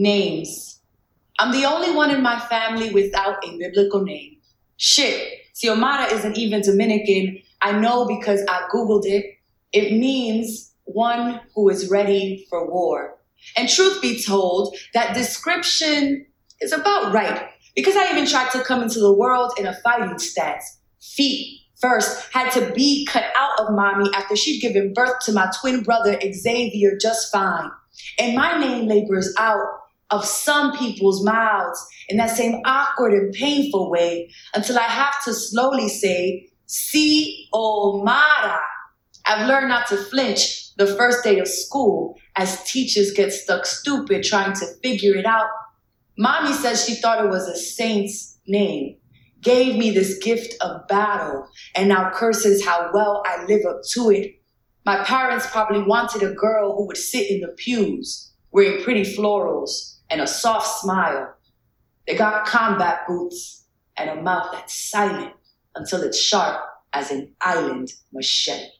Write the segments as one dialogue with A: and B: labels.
A: Names. I'm the only one in my family without a biblical name. Shit, Xiomara isn't even Dominican. I know because I Googled it. It means one who is ready for war. And truth be told, that description is about right because I even tried to come into the world in a fighting stance. Feet first had to be cut out of mommy after she'd given birth to my twin brother Xavier just fine. And my name labors out of some people's mouths in that same awkward and painful way until I have to slowly say, Si Omara. Oh, I've learned not to flinch the first day of school as teachers get stuck stupid trying to figure it out. Mommy says she thought it was a saint's name, gave me this gift of battle, and now curses how well I live up to it. My parents probably wanted a girl who would sit in the pews, wearing pretty florals and a soft smile. They got combat boots and a mouth that's silent until it's sharp as an island machete.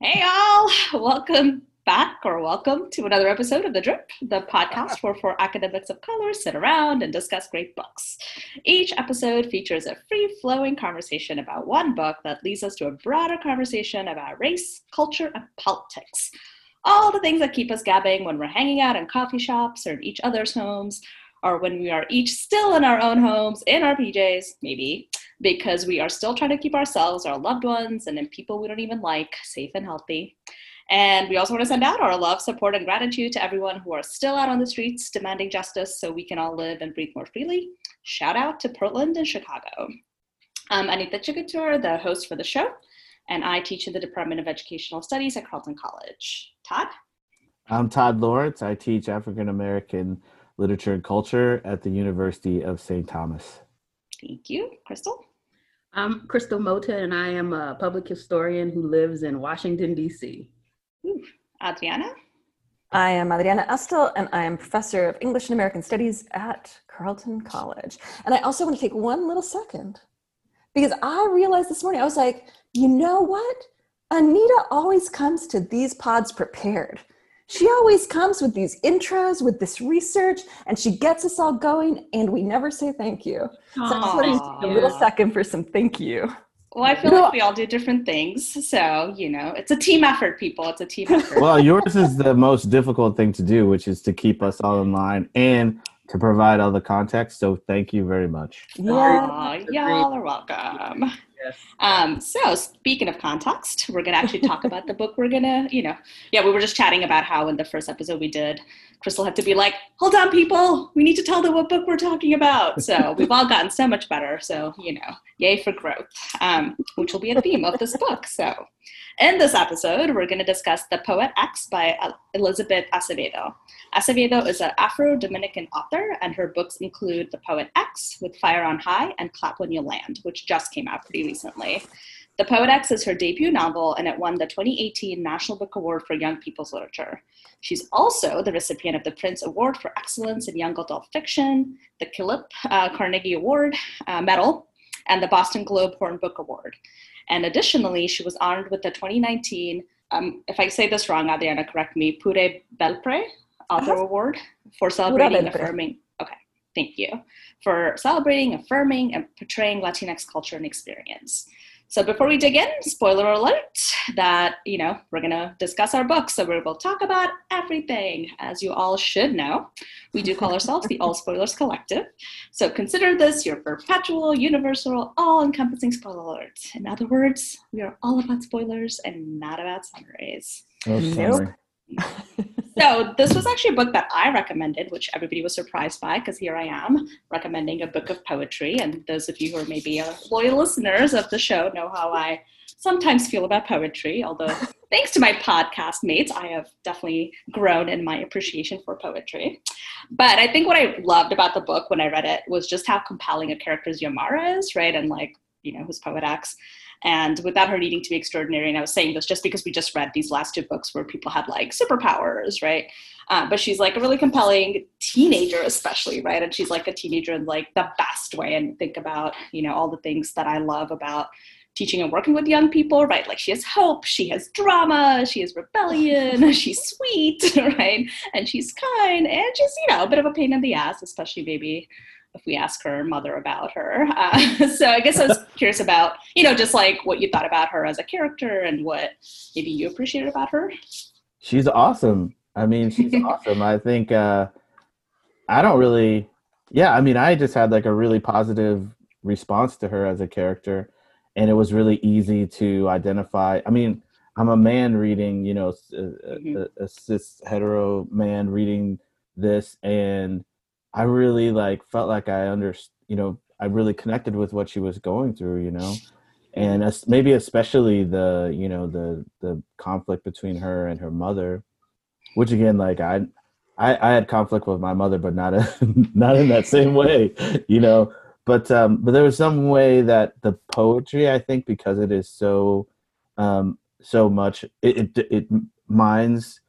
B: Hey, all! Welcome back or welcome to another episode of The Drip, the podcast where four academics of color sit around and discuss great books. Each episode features a free flowing conversation about one book that leads us to a broader conversation about race, culture, and politics. All the things that keep us gabbing when we're hanging out in coffee shops or in each other's homes, or when we are each still in our own homes, in our PJs, maybe, because we are still trying to keep ourselves, our loved ones, and then people we don't even like safe and healthy. And we also want to send out our love, support, and gratitude to everyone who are still out on the streets demanding justice so we can all live and breathe more freely. Shout out to Portland and Chicago. I'm Anita Chikkatur, the host for the show, and I teach in the Department of Educational Studies at Carleton College. Todd?
C: I'm Todd Lawrence. I teach African American literature and culture at the University of St. Thomas.
B: Thank you. Crystal?
D: I'm Crystal Moten, and I am a public historian who lives in Washington, D.C.
B: Ooh. Adriana?
E: I am Adriana Estill, and I am professor of English and American Studies at Carleton College. And I also want to take one little second because I realized this morning, I was like, you know what? Anita always comes to these pods prepared. She always comes with these intros, with this research, and she gets us all going, and we never say thank you. So I just want to take a little second for some thank you.
B: Well, I feel like we all do different things. So, you know, it's a team effort, people. It's a team effort.
C: Well, yours is the most difficult thing to do, which is to keep us all in line and to provide all the context. So, thank you very much.
E: Yeah.
B: Aw, y'all are welcome.
D: Yes.
B: Um, so speaking of context, we're gonna actually talk about the book. We're gonna, you know, yeah, we were just chatting about how in the first episode we did, Crystal had to be like, "Hold on, people, we need to tell them what book we're talking about." So we've all gotten so much better. So you know, yay for growth, um, which will be a theme of this book. So in this episode, we're gonna discuss The Poet X by Elizabeth Acevedo. Acevedo is an Afro-Dominican author, and her books include The Poet X, With Fire on High, and Clap When You Land, which just came out pretty recently. The Poet X is her debut novel, and it won the 2018 National Book Award for Young People's Literature. She's also the recipient of the Printz Award for Excellence in Young Adult Fiction, the CILIP uh, Carnegie Award uh, Medal, and the Boston Globe Horn Book Award. And additionally, she was honored with the 2019, um, if I say this wrong, Adriana, correct me, Pura Belpré Author
E: Uh-huh.
B: Award for celebrating, affirming. Okay, thank you for celebrating, affirming, and portraying Latinx culture and experience. So before we dig in, spoiler alert that you know we're gonna discuss our books, so we will talk about everything. As you all should know, we do call ourselves the All Spoilers Collective. So consider this your perpetual, universal, all-encompassing spoiler alert. In other words, we are all about spoilers and not about summaries.
C: No
E: Nope.
B: So this was actually a book that I recommended, which everybody was surprised by because here I am recommending a book of poetry. And those of you who are maybe loyal listeners of the show know how I sometimes feel about poetry. Although thanks to my podcast mates, I have definitely grown in my appreciation for poetry. But I think what I loved about the book when I read it was just how compelling a character Xiomara is, right? And like, you know, who's Poet X. And without her needing to be extraordinary, and I was saying this just because we just read these last two books where people had like superpowers, right? Uh, but she's like a really compelling teenager, especially, right? And she's like a teenager in like the best way. And think about, you know, all the things that I love about teaching and working with young people, right? Like she has hope, she has drama, she has rebellion, she's sweet, right? And she's kind and she's, you know, a bit of a pain in the ass, especially maybe if we ask her mother about her. Uh, so I guess I was curious about, you know, just like what you thought about her as a character and what maybe you appreciated about her.
C: She's awesome. I mean, she's awesome. I think uh, I don't really, yeah. I mean, I just had like a really positive response to her as a character, and it was really easy to identify. I mean, I'm a man reading, you know, a,
B: Mm-hmm.
C: a, a cis hetero man reading this, and I really like felt like I under, you know, I really connected with what she was going through, you know, and as, maybe especially the, you know, the the conflict between her and her mother, which again, like I, I, I had conflict with my mother, but not a, not in that same way, you know. But um, but there was some way that the poetry, I think, because it is so, um, so much, it it, it mines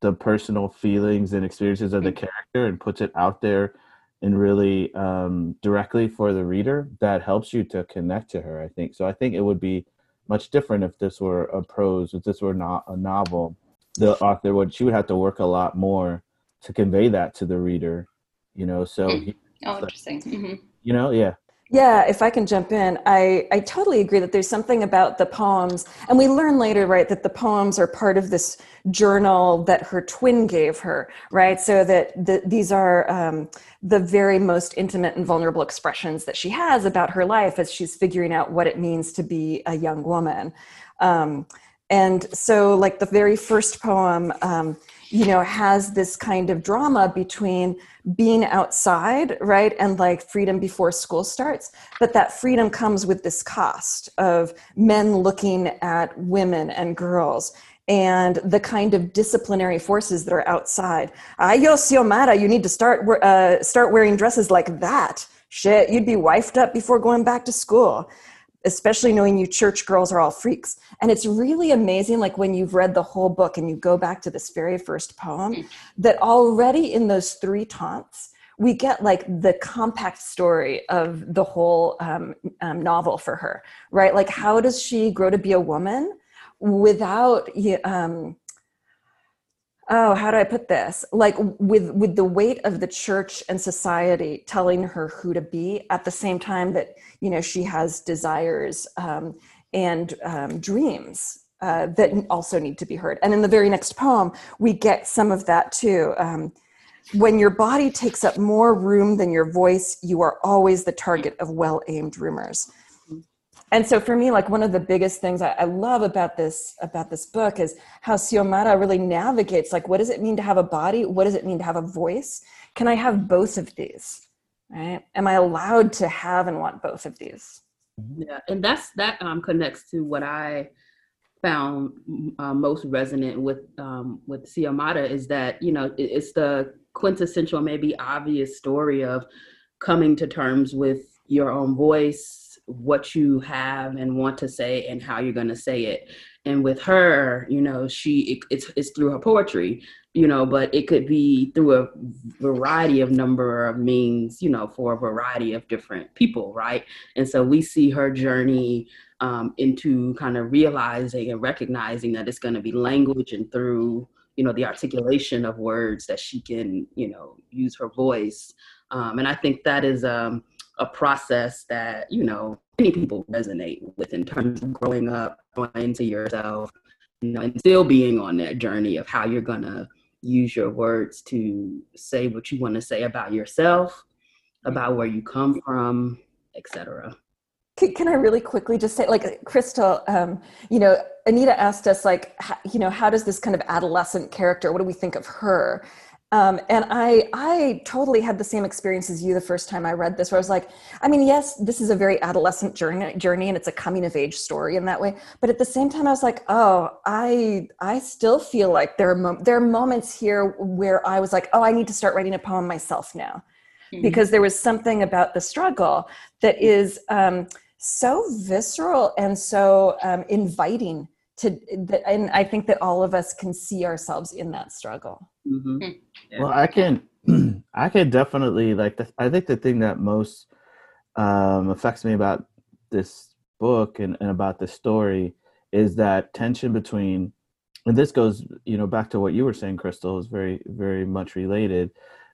C: the personal feelings and experiences of the character and puts it out there and really um, directly for the reader that helps you to connect to her i think. So i think it would be much different if this were a prose if this were not a novel. The author would she would have to work a lot more to convey that to the reader you know? So
B: Mm. Oh, interesting. hmm
C: you know? Yeah
E: Yeah, if I can jump in, I, I totally agree that there's something about the poems, and we learn later, right, that the poems are part of this journal that her twin gave her, right? So that the, these are um, the very most intimate and vulnerable expressions that she has about her life as she's figuring out what it means to be a young woman. Um, and so, like the very first poem, um, you know, has this kind of drama between being outside, right, and like freedom before school starts. But that freedom comes with this cost of men looking at women and girls and the kind of disciplinary forces that are outside. Ay, yo, Xiomara, you need to start uh, start wearing dresses like that. Shit, you'd be wifed up before going back to school especially knowing you church girls are all freaks. And it's really amazing, like when you've read the whole book and you go back to this very first poem, that already in those three taunts, we get like the compact story of the whole um, um, novel for her, right? Like, how does she grow to be a woman without, um, oh, how do I put this? Like with with the weight of the church and society telling her who to be, at the same time that you know she has desires um, and um, dreams uh, that also need to be heard. And in the very next poem, we get some of that too. Um, when your body takes up more room than your voice, you are always the target of well aimed rumors. And so for me, like one of the biggest things I, I love about this about this book is how Xiomara really navigates like what does it mean to have a body? What does it mean to have a voice? Can I have both of these? Right? Am I allowed to have and want both of these?
D: Yeah, and that's that um, connects to what I found uh, most resonant with um, with Xiomara is that you know it, it's the quintessential, maybe obvious story of coming to terms with your own voice, what you have and want to say, and how you're going to say it. And with her, you know, she it, it's it's through her poetry, you know, but it could be through a variety of number of means, you know, for a variety of different people, right? And so we see her journey um, into kind of realizing and recognizing that it's going to be language and through you know the articulation of words that she can you know use her voice um, and i think that is um, a process that you know many people resonate with in terms of growing up going into yourself you know and still being on that journey of how you're going to use your words to say what you want to say about yourself about where you come from etc
E: Can, can I really quickly just say, like, Crystal, um, you know, Anita asked us, like, how, you know, how does this kind of adolescent character, what do we think of her? Um, and I, I totally had the same experience as you the first time I read this, where I was like, I mean, yes, this is a very adolescent journey, journey, and it's a coming of age story in that way. But at the same time, I was like, oh, I, I still feel like there are there are moments here where I was like, oh, I need to start writing a poem myself now because there was something about the struggle that is um, so visceral and so um, inviting to that, and I think that all of us can see ourselves in that struggle.
D: Mhm. Yeah.
C: Well, I can, I can definitely like. The, I think the thing that most um, affects me about this book and, and about this story is that tension between, and this goes, you know, back to what you were saying, Crystal, is very, very much related.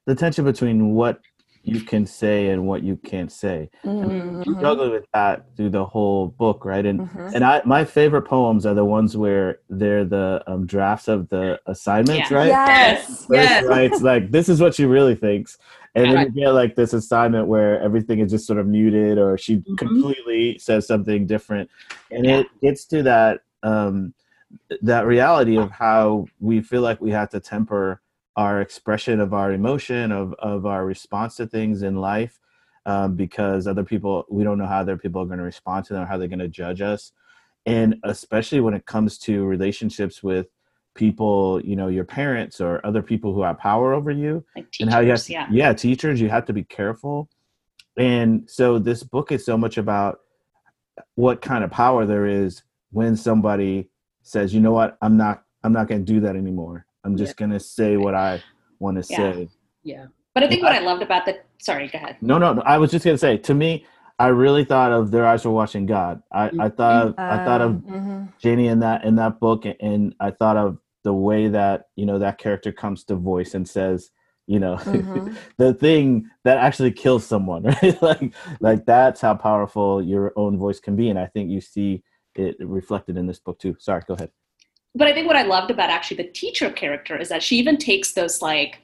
C: The tension between what you can say and what you can't say.
E: Mhm.
C: You struggle with that through the whole book, right? And
E: Mhm.
C: and I my favorite poems are the ones where they're the um, drafts of the assignments,
B: Yeah.
C: right?
E: Yes.
C: Where
B: Yes.
C: it's right like this is what she really thinks and then you get like this assignment where everything is just sort of muted or she
D: Mhm.
C: completely says something different and it gets to that um that reality of how we feel like we have to temper our expression of our emotion of of our response to things in life um, because other people we don't know how other people are going to respond to them how they're going to judge us. And especially when it comes to relationships with people you know your parents or other people who have power over you
B: Like
C: and how you have
B: teachers,
C: to,
B: yeah.
C: teachers you have to be careful. And so this book is so much about what kind of power there is when somebody says you know what? I'm not i'm not going to do that anymore i'm just going to say what i want to
B: Yeah.
C: say
D: Yeah.
B: But I think what I loved about the sorry, go ahead.
C: no no no i was just going to say to me i really thought of their eyes were watching god i, I thought of, i thought of
E: mhm.
C: Janie in that in that book, and I thought of the way that you know that character comes to voice and says, you know,
E: Mhm.
C: the thing that actually kills someone, right? like, like that's how powerful your own voice can be, and I think you see it reflected in this book too. Sorry, go ahead.
B: But I think what I loved about actually the teacher character is that she even takes those like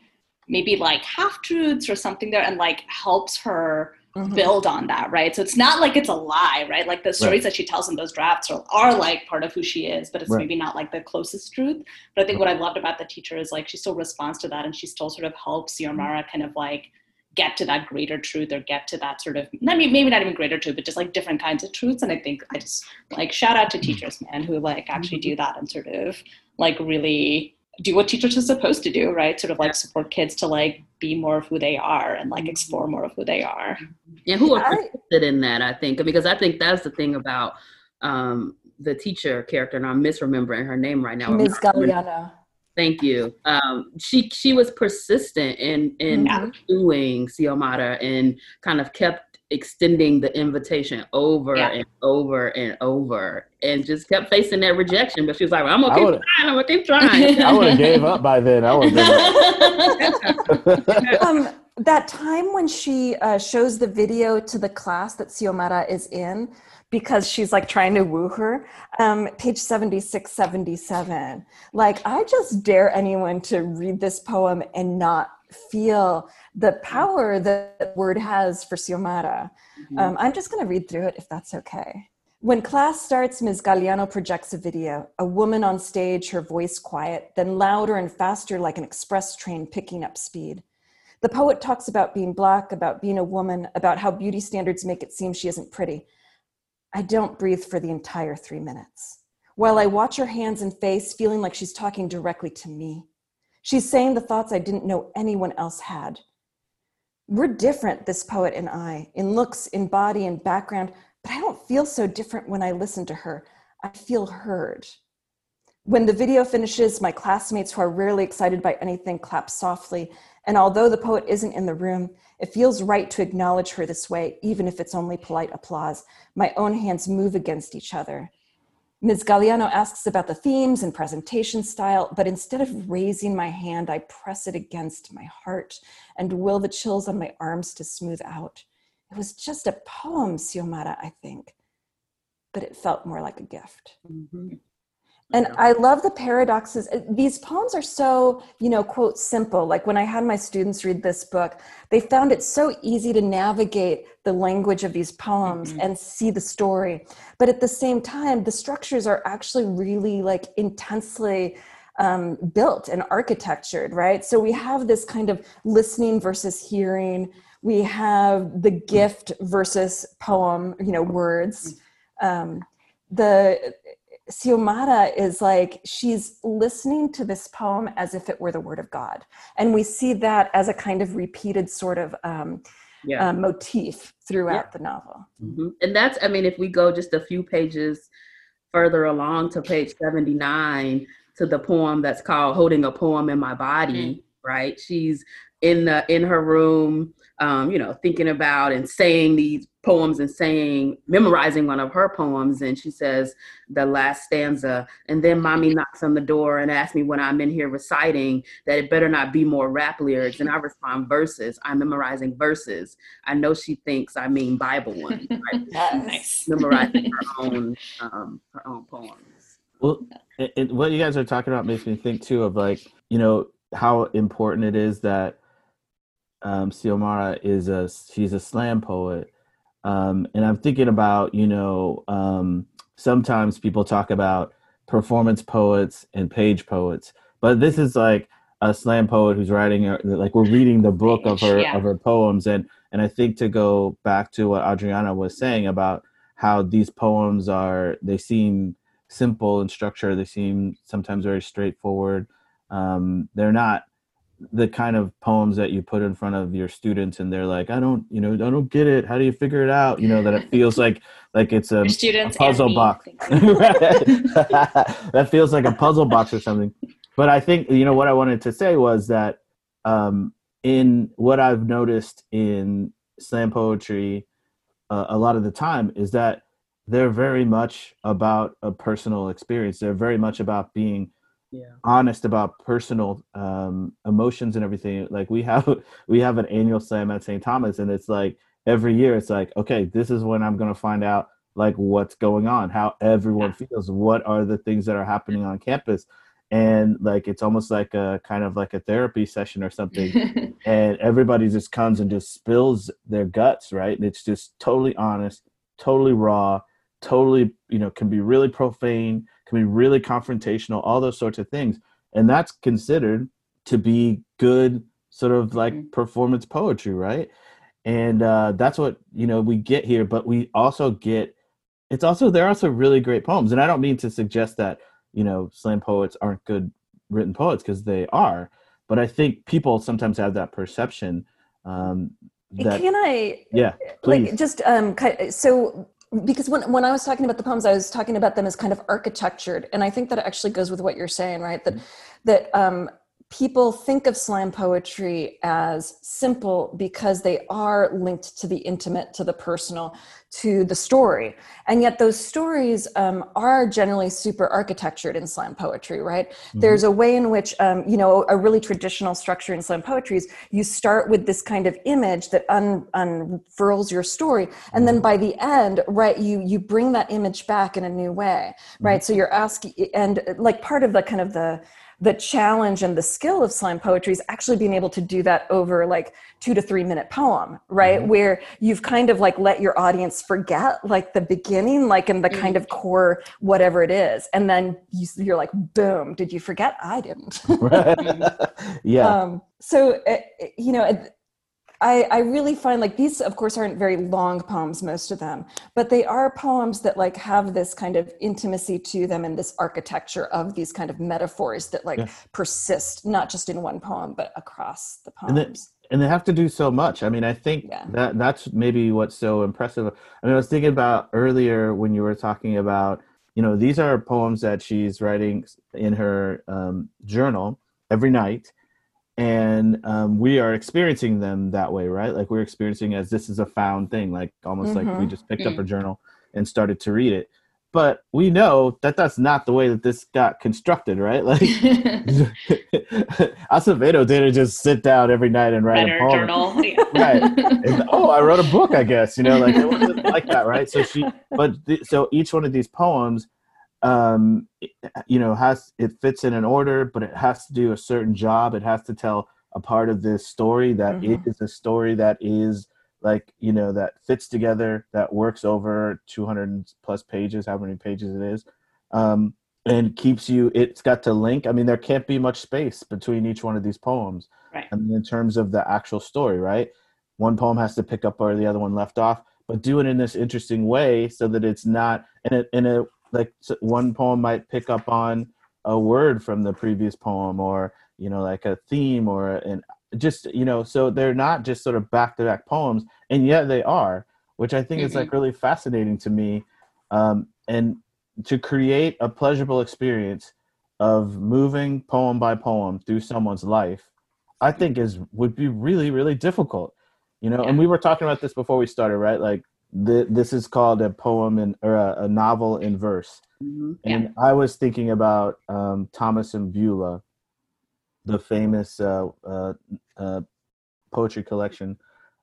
B: maybe like half truths or something there and like helps her
E: Mhm.
B: build on that, right? So it's not like it's a lie, right? Like the stories that she tells in those drafts are, are like part of who she is, but it's
C: Right.
B: maybe not like the closest truth. But I think what I loved about the teacher is like she still responds to that and she still sort of helps Xiomara kind of like get to that greater truth or get to that sort of I mean maybe not even greater truth, but just like different kinds of truths. And I think I just like shout out to mm-hmm. teachers, man, who like mm-hmm. actually do that and sort of like really do what teachers are supposed to do, right? Sort of like support kids to like be more of who they are and like mm-hmm. explore more of who they are.
D: and who are
E: I-
D: interested in that i think because i think that's the thing about um the teacher character and i'm misremembering her name right now
E: Ms. Galliano.
D: Thank you um she she was persistent in in
E: Mhm.
D: pursuing Xiomara and kind of kept extending the invitation over
B: Yeah.
D: and over and over and just kept facing that rejection but she was like well, i'm gonna keep trying i'm gonna keep trying
C: I would have gave up by then. I would have.
E: um, that time when she uh, shows the video to the class that Xiomara is in because she's like trying to woo her, um, page 76, 77. Like, I just dare anyone to read this poem and not feel the power that word has for Xiomara. Um, I'm just going to read through it if that's okay. When class starts, Ms. Galliano projects a video. A woman on stage, her voice quiet, then louder and faster like an express train picking up speed. The poet talks about being black, about being a woman, about how beauty standards make it seem she isn't pretty. I don't breathe for the entire three minutes. While I watch her hands and face, feeling like she's talking directly to me. She's saying the thoughts I didn't know anyone else had. We're different, this poet and I, in looks, in body, in background, but I don't feel so different when I listen to her. I feel heard. When the video finishes, my classmates who are rarely excited by anything clap softly, and although the poet isn't in the room, it feels right to acknowledge her this way, even if it's only polite applause. My own hands move against each other. Ms. Galliano asks about the themes and presentation style, but instead of raising my hand, I press it against my heart and will the chills on my arms to smooth out. It was just a poem, Xiomara, I think, but it felt more like a gift.
D: Mhm.
E: And I love the paradoxes. Uh, These poems are so, you know, quote, simple. Like when I had my students read this book, they found it so easy to navigate the language of these poems
B: Mhm.
E: and see the story. But at the same time, the structures are actually really like intensely um, built and architectured, right? So we have this kind of listening versus hearing. We have the gift versus poem, you know, words. Um, the Xiomara is like she's listening to this poem as if it were the word of God, and we see that as a kind of repeated sort of um,
D: yeah
E: uh, motif throughout the novel.
D: Mhm. And that's, I mean, if we go just a few pages further along to page 79 to the poem that's called Holding a Poem in My Body, mm. right? She's in the in her room um, you know, thinking about and saying these poems and saying, memorizing one of her poems. And she says the last stanza, and then mommy knocks on the door and asks me when I'm in here reciting that it better not be more rap lyrics. And I respond, verses. I'm memorizing verses. I know she thinks I mean Bible ones. Right?
B: nice.
D: Memorizing her own, um, her own poems.
C: Well, it, it, what you guys are talking about makes me think too of like, you know, how important it is that um, Xiomara is a she's a slam poet, um, and I'm thinking about you know um, sometimes people talk about performance poets and page poets, but this is like a slam poet who's writing like we're reading the book of her yeah. of her poems, and and I think to go back to what Adriana was saying about how these poems are they seem simple in structure, they seem sometimes very straightforward. Um, they're not the kind of poems that you put in front of your students and they're like i don't you know i don't get it. How do you figure it out? You know that it feels like like it's a, a puzzle box. That feels like a puzzle box or something. But i think you know what i wanted to say was that um, in what i've noticed in slam poetry uh, a lot of the time is that they're very much about a personal experience. They're very much about being yeah. honest about personal um, emotions and everything. Like we have we have an annual slam at St. Thomas, and it's like every year it's like, okay, this is when I'm gonna find out like what's going on, how everyone yeah. feels, what are the things that are happening on campus. And like it's almost like a kind of like a therapy session or something. and everybody just comes and just spills their guts, right? And it's just totally honest, totally raw, totally, you know, can be really profane can be really confrontational, all those sorts of things. And that's considered to be good sort of like mm-hmm. performance poetry, right? And uh, that's what, you know, we get here, but we also get it's also there are also really great poems. And I don't mean to suggest that, you know, slam poets aren't good written poets because they are. But I think people sometimes have that perception um, that,
E: can I?
C: Yeah, please.
E: Like just um, so because when, when i was talking about the poems i was talking about them as kind of architectured and i think that actually goes with what you're saying right? That that um, people think of slam poetry as simple because they are linked to the intimate, to the personal, to the story. And yet, those stories um, are generally super architectured in slam poetry, right? Mm-hmm. There's a way in which, um, you know, a really traditional structure in slam poetry is you start with this kind of image that un- unfurls your story. And then mm-hmm. by the end, right, you, you bring that image back in a new way, right? Mm-hmm. So you're asking, and like part of the kind of the, the challenge and the skill of slam poetry is actually being able to do that over like two to three minute poem right? Mm-hmm. where you've kind of like let your audience forget like the beginning like in the mm-hmm. kind of core whatever it is. And then you, are like boom did you forget? I didn't.
C: Yeah.
E: Um, so uh, you know I, I really find like these of course aren't very long poems most of them but they are poems that like have this kind of intimacy to them and this architecture of these kind of metaphors that like yeah. persist not just in one poem but across the poems
C: and they, and they have to do so much i mean i think yeah. that that's maybe what's so impressive i mean i was thinking about earlier when you were talking about you know these are poems that she's writing in her um, journal every night and um, we are experiencing them that way right like we're experiencing as this is a found thing like almost mm-hmm. like we mm-hmm. just picked mm. up a journal and started to read it but we know that that's not the way that this got constructed right like acevedo didn't just sit down every night and write a poem
B: journal
C: yeah. right and, oh i wrote a book i guess you know like it wasn't like that right so she but th- so each one of these poems um, you know, has it fits in an order, but it has to do a certain job. It has to tell a part of this story that mm-hmm. is a story that is like you know that fits together that works over 200 plus pages how many pages it is um, and keeps you it's got to link i mean there can't be much space between each one of these poems
B: right.
C: i mean in terms of the actual story right one poem has to pick up where the other one left off but do it in this interesting way so that it's not in a, in a like one poem might pick up on a word from the previous poem or you know like a theme or an just you know so they're not just sort of back to back poems and yet they are which i think mm-hmm. is like mm-hmm. really fascinating to me um, and to create a pleasurable experience of moving poem by poem through someone's life, I think is would be really really difficult. You know, and we were talking about this before we started, right? Like the, this is called a poem in or a, a novel in verse.
D: Mm-hmm.
C: And I was thinking about um, Thomas and Beulah, the famous uh, uh, uh, poetry collection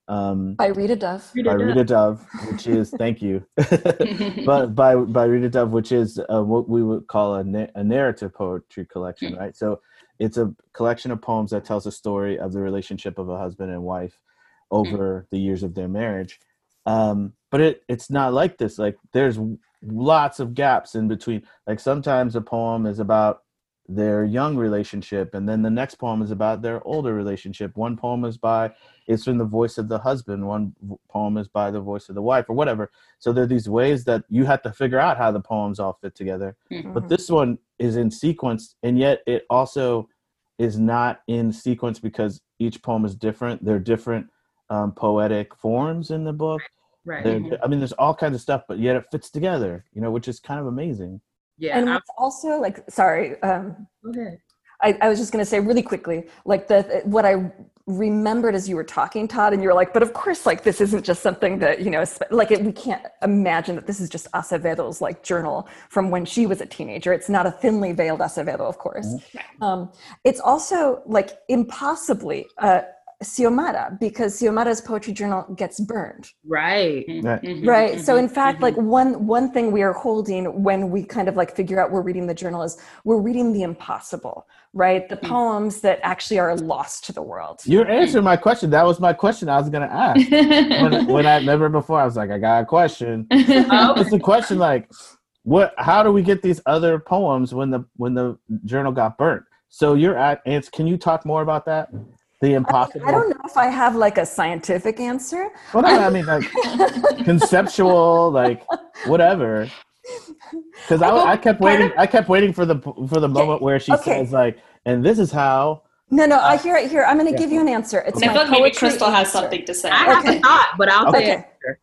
C: um,
E: By Rita Dove.
C: by Rita Dove, which is thank you, but by by Rita Dove, which is uh, what we would call a, na- a narrative poetry collection, right? So it's a collection of poems that tells a story of the relationship of a husband and wife over the years of their marriage. Um, but it it's not like this. Like there's lots of gaps in between. Like sometimes a poem is about their young relationship and then the next poem is about their older relationship. One poem is by it's from the voice of the husband. One poem is by the voice of the wife or whatever. So there are these ways that you have to figure out how the poems all fit together. But this one is in sequence and yet it also is not in sequence because each poem is different. They're different um, poetic forms in the book
D: Right.
C: They're- i mean there's all kinds of stuff but yet it fits together you know which is kind of amazing
D: Yeah.
E: and
D: I-
E: what's also like, sorry, um,
D: go ahead.
E: I, I was just going to say really quickly, like the what I remembered as you were talking, Todd, and you were like, but of course, like this isn't just something that you know, like it, we can't imagine that this is just Acevedo's like journal from when she was a teenager. It's not a thinly veiled Acevedo, of course. Um, it's also like impossibly uh, Xiomara because Xiomara's poetry journal gets burned
D: Right.
C: Right.
B: Mm-hmm.
E: right so mm-hmm. in fact like mm-hmm. one one thing we are holding when we kind of like figure out we're reading the journal is we're reading the impossible right the mm. poems that actually are lost to the world
C: You're answering my question. That was my question I was gonna ask. when, when I never before, I was like, I got a question. Oh. It's a question like, what? How do we get these other poems when the when the journal got burnt? So you're at Ants. Can you talk more about that? The impossible.
E: i don't know if i have like a scientific answer
C: Well, no, I mean like conceptual, like whatever. Because I, I kept waiting. I kept waiting for the for the moment where she
E: okay.
C: says like, and this is how.
E: no no i hear it here i'm going to give you an answer it's
B: I
E: my
B: feel like maybe
E: poetry
B: Crystal has
E: answer.
B: something to say.
D: I have
E: Okay.
D: a thought, but I'll say
E: Okay.
D: it.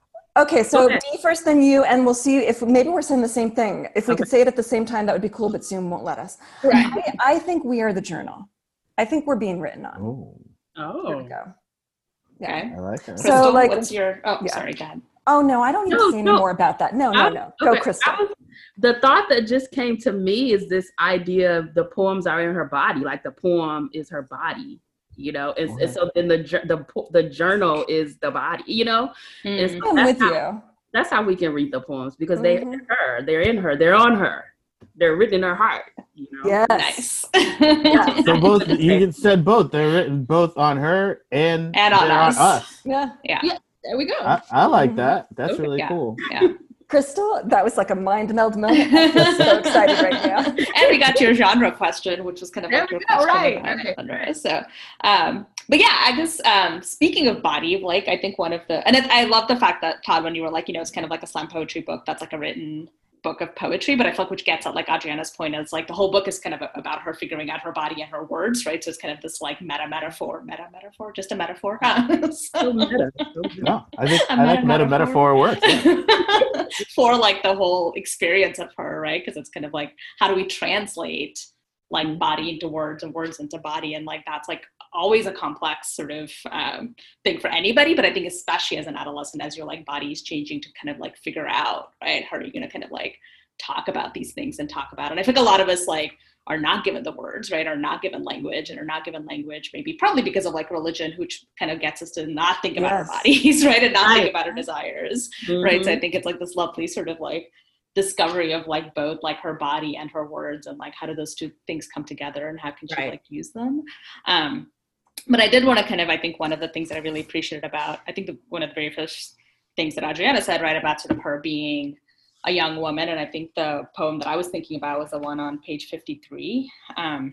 E: Okay, so
D: Okay.
E: D first, then you, and we'll see if maybe we're saying the same thing. If we could say it at the same time, that would be cool, but Zoom won't let us. I, I think we are the journal. I think we're being written on.
C: Oh.
E: Oh, There we
D: Oh.
E: go.
B: Okay.
C: I like that.
E: So,
B: Crystal,
E: like-
B: what's your? Oh,
E: Yeah.
B: sorry, go ahead.
E: Oh no, I don't need
D: No,
E: to say any more about that. No, no,
D: I-
E: no. Go, Crystal.
D: Was- the thought that just came to me is this idea of the poems are in her body, like the poem is her body, you know, and, and so then the the the journal is the body, you know. And so
E: I'm
D: that's
E: with
D: how,
E: you.
D: That's how we can read the poems because they're
E: Mhm.
D: in her, they're in her, they're on her, they're written in her heart, you know.
E: Yes.
B: Nice.
C: So both you said both. They're written both on her and
B: And on
C: they're
B: us.
E: Yeah.
B: yeah.
D: There we go.
C: I, I like
E: Mhm.
C: that. That's
D: Okay,
C: really
B: yeah.
C: cool.
B: Yeah.
E: Crystal, that was like a mind meld moment. I'm so excited right now.
B: and we got to your genre question, which was kind of
D: There
B: like your
D: go,
B: question
D: right,
B: about
D: right.
B: genre. So, um, but yeah, I guess um, speaking of body, like I think one of the and it, I love the fact that Todd, when you were like, you know, it's kind of like a slam poetry book that's like a written book of poetry, but I feel like which gets at like Adriana's point is like the whole book is kind of about her figuring out her body and her words, right? So it's kind of this like meta metaphor, meta metaphor, just a metaphor.
D: So
B: so,
D: meta, so.
C: No, I think
B: A
C: I like
B: meta
C: meta metaphor works. yeah.
B: for like the whole experience of her, right? Because it's kind of like how do we translate like body into words and words into body, and like that's like always a complex sort of um, thing for anybody. But I think especially as an adolescent, as your like body is changing to kind of like figure out, right? How are you going to kind of like talk about these things and talk about it? And I think a lot of us like are not given the words, right? Are not given language and are not given language, maybe probably because of like religion, which kind of gets us to not think about our bodies, right? And not think about our desires right so i think it's like this lovely sort of like discovery of like both like her body and her words and like how do those two things come together and how can she
D: Right.
B: like use them um but i did want to kind of i think one of the things that i really appreciated about i think the, one of the very first things that adriana said right about sort of her being a young woman and i think the poem that i was thinking about was the one on page 53 um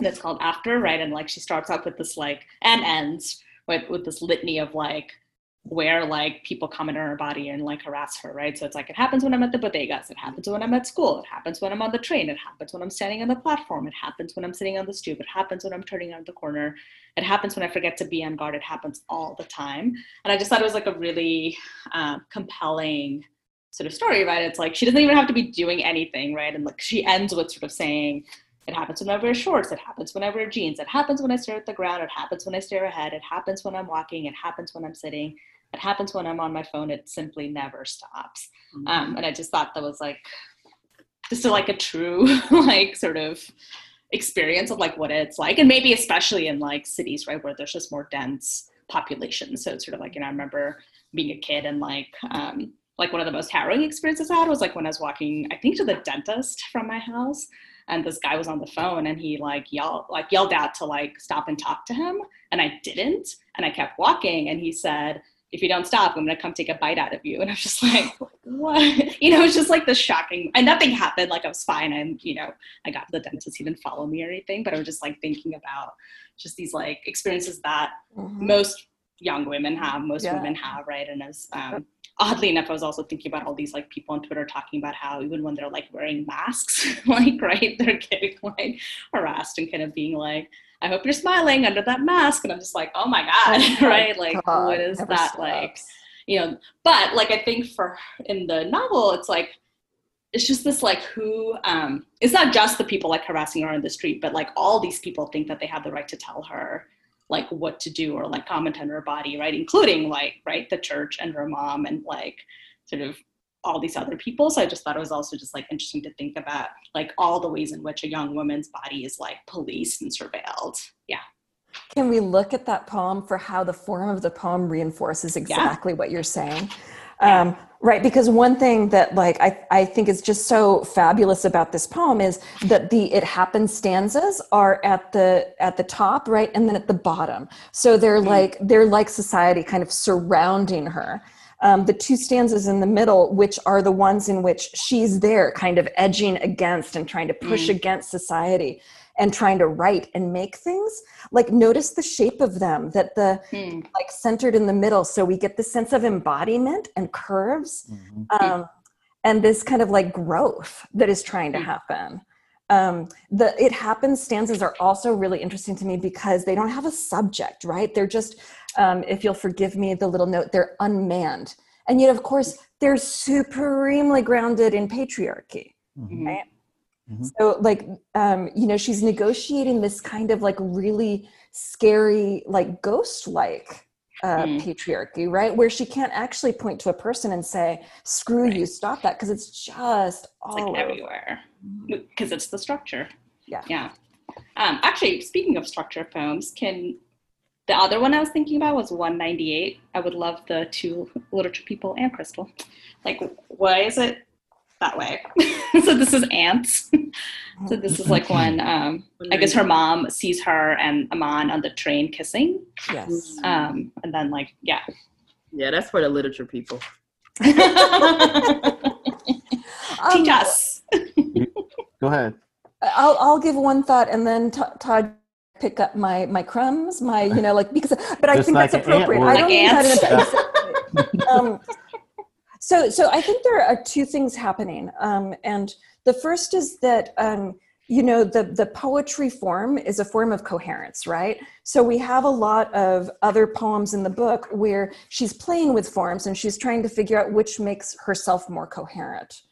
B: that's called after right? And like she starts off with this like and ends with with this litany of like where like people come into her body and like harass her, right? So it's like it happens when I'm at the bodegas, it happens when I'm at school, it happens when I'm on the train, it happens when I'm standing on the platform, it happens when I'm sitting on the stoop, it happens when I'm turning around the corner, it happens when I forget to be on guard, it happens all the time. And I just thought it was like a really uh, compelling sort of story, right? It's like she doesn't even have to be doing anything, right? And like she ends with sort of saying, it happens when I wear shorts. It happens when I wear jeans. It happens when I stare at the ground. It happens when I stare ahead. It happens when I'm walking. It happens when I'm sitting. It happens when I'm on my phone. It simply never stops.
D: Mm-hmm.
B: Um, and I just thought that was like just a, like a true like sort of experience of like what it's like, and maybe especially in like cities, right, where there's just more dense population. So it's sort of like you know I remember being a kid and like um, like one of the most harrowing experiences I had was like when I was walking, I think to the dentist from my house, and this guy was on the phone and he like yelled like yelled out to like stop and talk to him, and I didn't, and I kept walking, and he said, if you don't stop, I'm gonna come take a bite out of you. And I was just like, what? You know, it's just like the shocking and nothing happened. Like I was fine. And you know, I got to the dentist, he didn't follow me or anything, but I was just like thinking about just these like experiences that
E: Mhm.
B: most young women have, most
E: Yeah.
B: women have, right? And as um, oddly enough, I was also thinking about all these like people on Twitter talking about how even when they're like wearing masks, like right, they're getting like harassed and kind of being like, I hope you're smiling under that mask. And I'm just like, oh my God,
E: Oh
B: right? Like
E: God,
B: what is that like? You know, but like I think for in the novel, it's like it's just this like who um it's not just the people like harassing her on the street, but like all these people think that they have the right to tell her like what to do or like comment on her body, right? Including like right the church and her mom and like sort of all these other people. So I just thought it was also just like interesting to think about like all the ways in which a young woman's body is like policed and surveilled. Yeah.
E: Can we look at that poem for how the form of the poem reinforces exactly what you're saying? Um, right, because one thing that like I, I think is just so fabulous about this poem is that the it happens stanzas are at the at the top, right, and then at the bottom. So they're like they're like society kind of surrounding her. Um, the two stanzas in the middle, which are the ones in which she's there, kind of edging against and trying to push against society and trying to write and make things like notice the shape of them that the
B: Hmm.
E: like centered in the middle so we get the sense of embodiment and curves
C: Mhm.
E: um, and this kind of like growth that is trying to
B: Mm.
E: happen um, the it happens stanzas are also really interesting to me because they don't have a subject right they're just um, if you'll forgive me the little note they're unmanned and yet of course they're supremely grounded in patriarchy
C: Mhm.
E: right
C: Mhm.
E: so like um you know she's negotiating this kind of like really scary like ghost like uh
B: Mm.
E: patriarchy right where she can't actually point to a person and say screw you stop that because it's just
B: It's
E: all
B: like
E: over.
B: everywhere because it's the structure.
E: Yeah.
B: Yeah. Um, actually, speaking of structure poems, can the other one I was thinking about was 198. I would love the two literature people and Crystal. Like, why is it that way? so this is ants. so this is like when um, I guess her mom sees her and Aman on the train kissing,
E: yes
B: um, and then like yeah.
D: Yeah, that's for the literature people.
B: Teach
E: Um,
B: us.
C: Go ahead.
E: I'll, I'll give one thought and then T- Todd pick up my my crumbs my you know like because but i
C: Just
E: think
C: like
E: that's appropriate i don't mean that in a
B: ants.
E: bad way. um, so so i think there are two things happening um, and the first is that um, you know the the poetry form is a form of coherence right so we have a lot of other poems in the book where she's playing with forms and she's trying to figure out which makes herself more coherent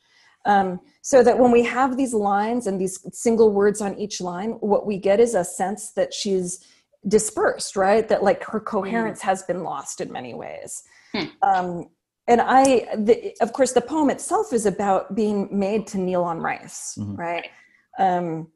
E: um, so that when we have these lines and these single words on each line what we get is a sense that she's dispersed right? That like her coherence has been lost in many ways.
B: Hmm.
E: um, and i the, of course the poem itself is about being made to kneel on rice
C: Mhm.
E: right? Um,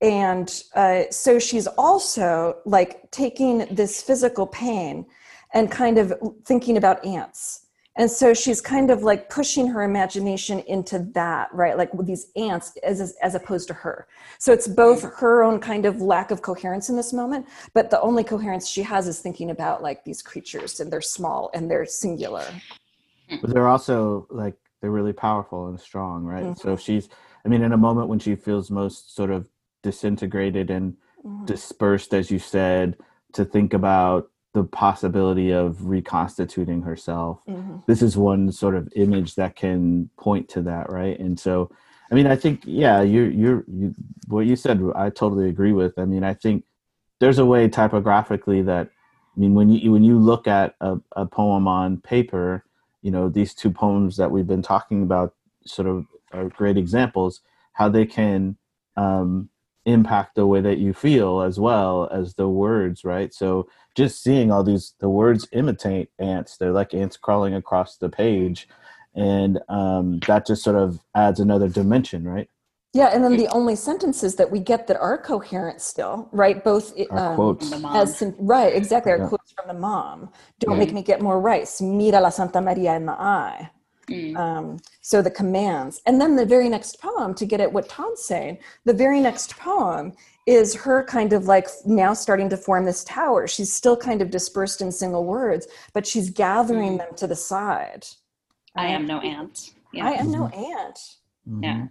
E: and uh, so she's also like taking this physical pain and kind of thinking about ants and so she's kind of like pushing her imagination into that right? Like with these ants as as opposed to her. So it's both her own kind of lack of coherence in this moment but the only coherence she has is thinking about like these creatures and they're small and they're singular.
C: But they're also like they're really powerful and strong right?
E: Mhm.
C: so if she's i mean in a moment when she feels most sort of disintegrated and
E: Mhm.
C: dispersed as you said to think about the possibility of reconstituting herself.
E: Mhm.
C: this is one sort of image that can point to that right? And so i mean i think yeah you're you're you, what you said i totally agree with. I mean i think there's a way typographically that i mean when you when you look at a, a poem on paper you know these two poems that we've been talking about sort of are great examples how they can um, impact the way that you feel as well as the words right so just seeing all these the words imitate ants they're like ants crawling across the page and um, that just sort of adds another dimension right
E: Yeah, and then the only sentences that we get that are coherent still, right? Both
C: our
E: um,
C: quotes
B: From the mom.
E: as sim- right, exactly. Our
C: Yeah.
E: quotes from the mom. Don't
C: Yeah.
E: make me get more rice. Mira la Santa Maria in the eye.
B: Mm.
E: Um, so the commands, and then the very next poem to get at what Todd's saying. The very next poem is her kind of like now starting to form this tower. She's still kind of dispersed in single words, but she's gathering
B: Mm.
E: them to the side.
B: I am no ant. Yeah.
E: I am no ant.
B: Yeah.
C: Mhm.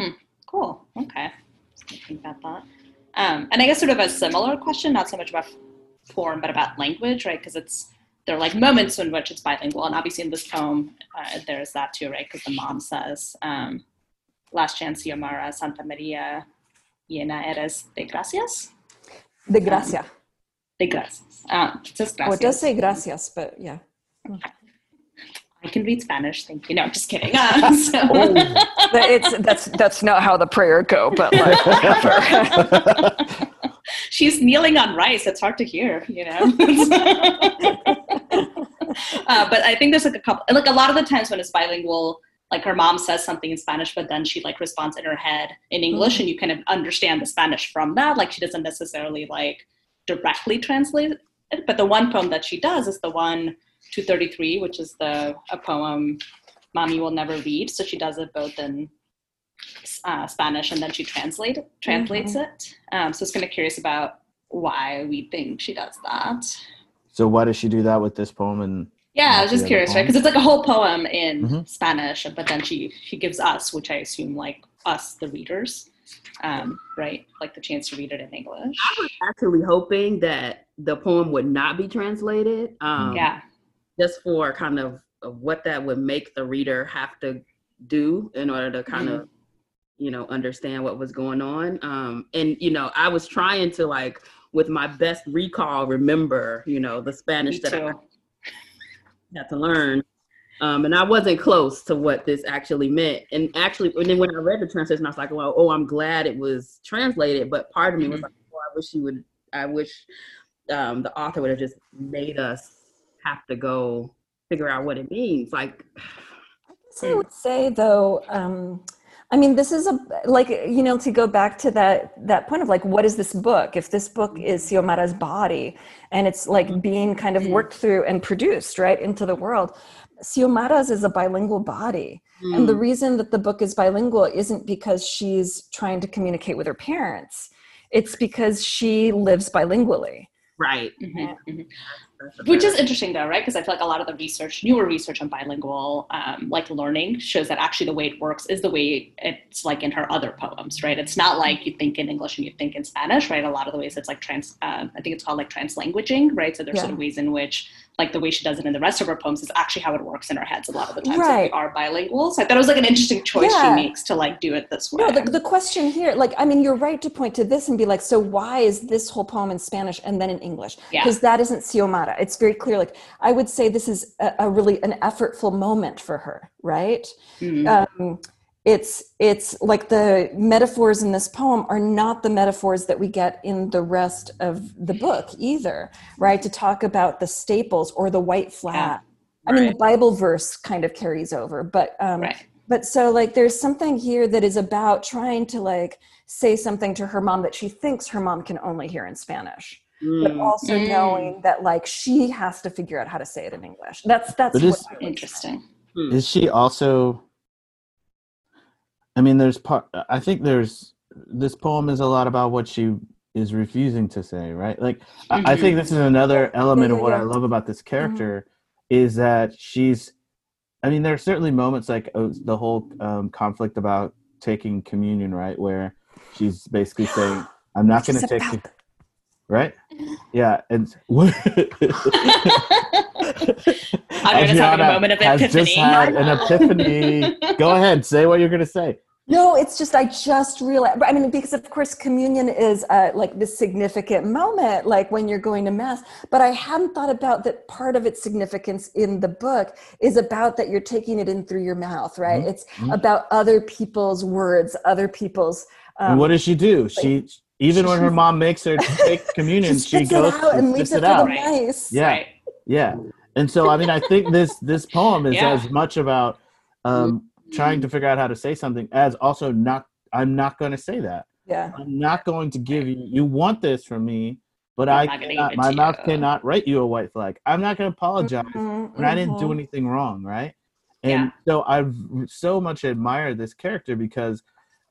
B: Hmm. Cool. Okay. Just thinking about that. Um, and I guess sort of a similar question, not so much about form, but about language, right? Because it's there are like moments in which it's bilingual, and obviously in this poem uh, there's that too, right? Because the mom says, um, "Las chance Yomara Santa Maria llena eres de gracias."
E: The gracia.
B: De gracias. Um, it says
E: Oh, it does
B: gracias.
E: say gracias, but yeah.
B: I can read Spanish. Thank you. No, I'm just kidding. Um, so-
E: But it's that's that's not how the prayer go, but like whatever.
B: She's kneeling on rice. It's hard to hear, you know. uh, but I think there's like a couple, like a lot of the times when it's bilingual, like her mom says something in Spanish, but then she like responds in her head in English, and you kind of understand the Spanish from that. Like she doesn't necessarily like directly translate it. But the one poem that she does is the one 233, which is the a poem "Mommy Will Never Read." So she does it both in uh, Spanish and then she translate translates it. Um, so I was kind of curious about why we think she does that.
C: so why does she do that with this poem and
B: Yeah, I was just curious, right? Because it's like a whole poem in
C: Mhm.
B: Spanish, but then she she gives us, which I assume like us, the readers, um, right, like the chance to read it in English.
D: I was actually hoping that the poem would not be translated. Um,
B: Yeah,
D: Just for kind of, of what that would make the reader have to do in order to kind of, you know, understand what was going on. Um, and you know, I was trying to like, with my best recall, remember, you know, the Spanish
B: me
D: that I
B: too.
D: Had to learn. Um, and I wasn't close to what this actually meant. And actually, and then when I read the translation, I was like, well, oh, I'm glad it was translated. But part of me was
B: Mhm.
D: like, oh, I wish you would, I wish um, the author would have just made us have to go figure out what it means. Like,
E: So I would say though, um, I mean, this is a like you know to go back to that that point of like, what is this book? If this book is Xiomara's body, and it's like being kind of worked through and produced right into the world, Xiomara's is a bilingual body, and the
D: mm,
E: reason that the book is bilingual isn't because she's trying to communicate with her parents; it's because she lives bilingually.
D: Right.
B: Mhm, mhm.
D: That's the
B: Which is interesting though, right? Because I feel like a lot of the research, newer research on bilingual, um, like learning, shows that actually the way it works is the way it's like in her other poems, right? It's not like you think in English and you think in Spanish, right? A lot of the ways it's like trans, uh, I think it's called like translanguaging, right? So there's sort of ways in which, like the way she does it in the rest of her poems, is actually how it works in her heads a lot of the times. Like,
E: Right.
B: we are bilingual, so I thought it was like an interesting choice
E: Yeah.
B: she makes to like do it this way.
E: No, the, the question here, like, I mean, you're right to point to this and be like, so why is this whole poem in Spanish and then in English?
B: Yeah.
E: Because that isn't Xiomara. It's very clear. Like, I would say this is a, a really an effortful moment for her, right?
B: Mhm.
E: Um, it's it's like the metaphors in this poem are not the metaphors that we get in the rest of the book either, right? To talk about the staples or the white flag. I mean, the Bible verse kind of carries over, but um,
B: right.
E: but so like there's something here that is about trying to like say something to her mom that she thinks her mom can only hear in spanish but
D: Mm,
E: also
B: Mm.
E: knowing that like she has to figure out how to say it in english that's that's
C: But
E: what
C: is-
E: I would say.
B: Interesting.
C: is she also i mean there's part i think there's this poem is a lot about what she is refusing to say right? Like I, I think this is another element of what i love about this character is that she's i mean there are certainly moments like uh, the whole um, conflict about taking communion right? Where she's basically saying i'm not going to take
E: about?
C: it right yeah and
B: I'm gonna have a
C: Adriana
B: moment of
C: has
B: epiphany.
C: just had an epiphany go ahead say what you're going to say
E: No, it's just I just realized. I mean, because of course communion is uh, like this significant moment, like when you're going to mass. But I hadn't thought about that. Part of its significance in the book is about that you're taking it in through your mouth, right?
C: Mhm.
E: It's
C: Mhm.
E: about other people's words, other people's. Um,
C: and what does she do? She even when her mom makes her take communion,
E: she
C: she
E: spits
C: goes
E: out and
C: and
E: leaves it
C: it out.
E: the
B: Right.
C: Yeah.
B: Right.
C: Yeah. And so I mean I think this this poem is
B: Yeah.
C: as much about um trying to figure out how to say something as also not I'm not going to say that.
E: Yeah.
C: I'm not going to give you you want this from me, but
B: I'm
C: I cannot, my mouth
B: you.
C: cannot write you a white flag. I'm not going to apologize
E: Mhm,
C: when I didn't do
E: mhm.
C: anything wrong, right? And so I've so much admired this character because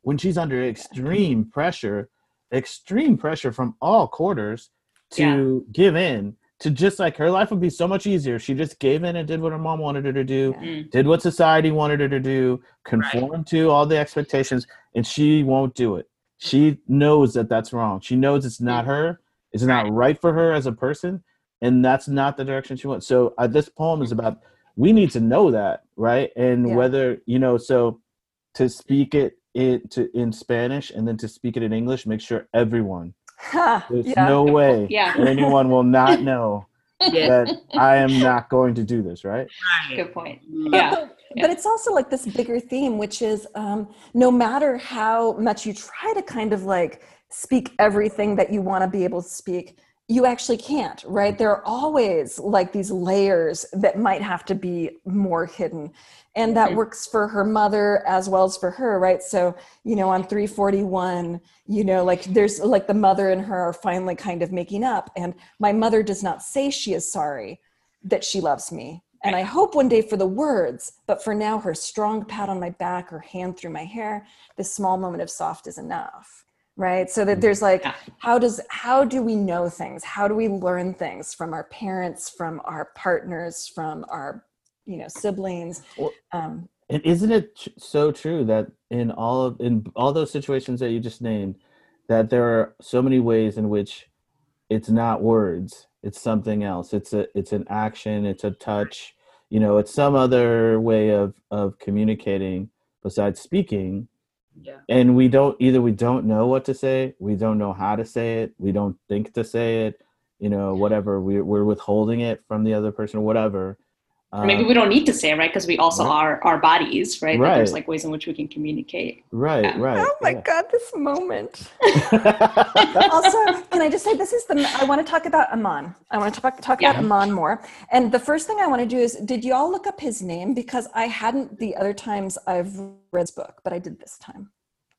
C: when she's under extreme pressure, extreme pressure from all quarters to give in, to just like her life would be so much easier. if She just gave in and did what her mom wanted her to do,
E: Yeah.
B: Mm.
C: did what society wanted her to do, conform to all the expectations, and she won't do it. She knows that that's wrong. She knows it's not her. It's not right for her as a person, and that's not the direction she wants. So uh, this poem is about we need to know that, right? And
E: Yeah.
C: whether you know, so to speak it in to in Spanish and then to speak it in English, make sure everyone.
E: Ha,
C: There's
E: yeah.
C: no way
B: Yeah.
C: anyone will not know
D: Yeah.
C: that I am not going to do this, right?
D: Right.
B: Good point.
D: Mm.
B: Yeah.
E: But, but it's also like this bigger theme, which is um, no matter how much you try to kind of like speak everything that you want to be able to speak, you actually can't, right? There are always like these layers that might have to be more hidden. And that
B: Mhm.
E: works for her mother as well as for her, right? So, you know, on 341, you know, like there's like the mother and her are finally kind of making up. And my mother does not say she is sorry that she loves me. And I hope one day for the words, but for now, her strong pat on my back, her hand through my hair, this small moment of soft is enough. Right. So that there's like,
B: Yeah.
E: how does, how do we know things? How do we learn things from our parents, from our partners, from our, you know, siblings? Um,
C: And isn't it tr- so true that in all of in all those situations that you just named, that there are so many ways in which it's not words, it's something else. It's a it's an action, it's a touch, you know, it's some other way of of communicating besides speaking.
D: Yeah.
C: And we don't either we don't know what to say, we don't know how to say it, we don't think to say it, you know, whatever. We we're withholding it from the other person or whatever.
B: Or maybe
C: Um,
B: we don't need to say it, right? Because we also
C: Right.
B: are our bodies, right? That there's like ways in which we can communicate.
C: right,
B: Yeah.
C: right.
E: oh my
C: yeah.
E: God, this moment. also, can I just say this is the I want to talk about Aman. I want to talk talk
B: Yeah.
E: about Aman more. And the first thing I want to do is, did you all look up his name? Because I hadn't the other times I've read his book, but I did this time.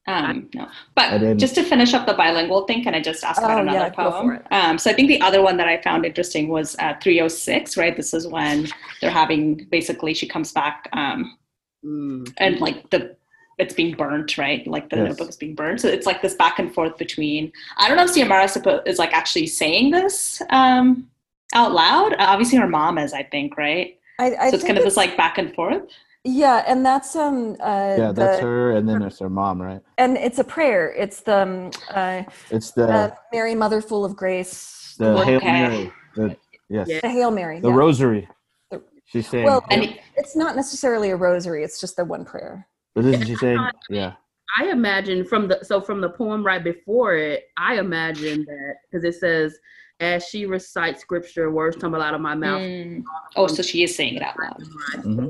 B: Um, no, but just to finish up the bilingual thing, can I just ask about
E: Oh,
B: another
E: yeah,
B: poem? Um, so I think the other one that I found interesting was uh, 306, right? This is when they're having basically she comes back um,
D: Mm.
B: and like the it's being burnt, right? Like the
C: Yes.
B: notebook is being burnt. So it's like this back and forth between. I don't know if Xiomara suppo- is like actually saying this um, out loud. Obviously, her mom is, I think, right?
E: I, I
B: so it's kind of this like back and forth.
E: Yeah, and that's um uh,
C: yeah, that's
E: the-
C: her, and then there's her mom, right?
E: and it's a prayer. It's the um, uh,
C: It's the
E: uh, Mary, Mother full of grace,
C: the Hail Mary, the yes,
D: Yeah.
E: the Hail Mary.
C: the
E: yeah.
C: Rosary.
E: The-
C: She's saying,
E: Well,
B: And it-
E: It's not necessarily a rosary. It's just the one prayer.
C: but isn't she saying, yeah,
D: I imagine from the so from the poem right before it, I imagine that because it says, "As she recites scripture, words tumble out of my mouth,
B: Mm. Oh, so she is saying it out loud.
C: Mhm.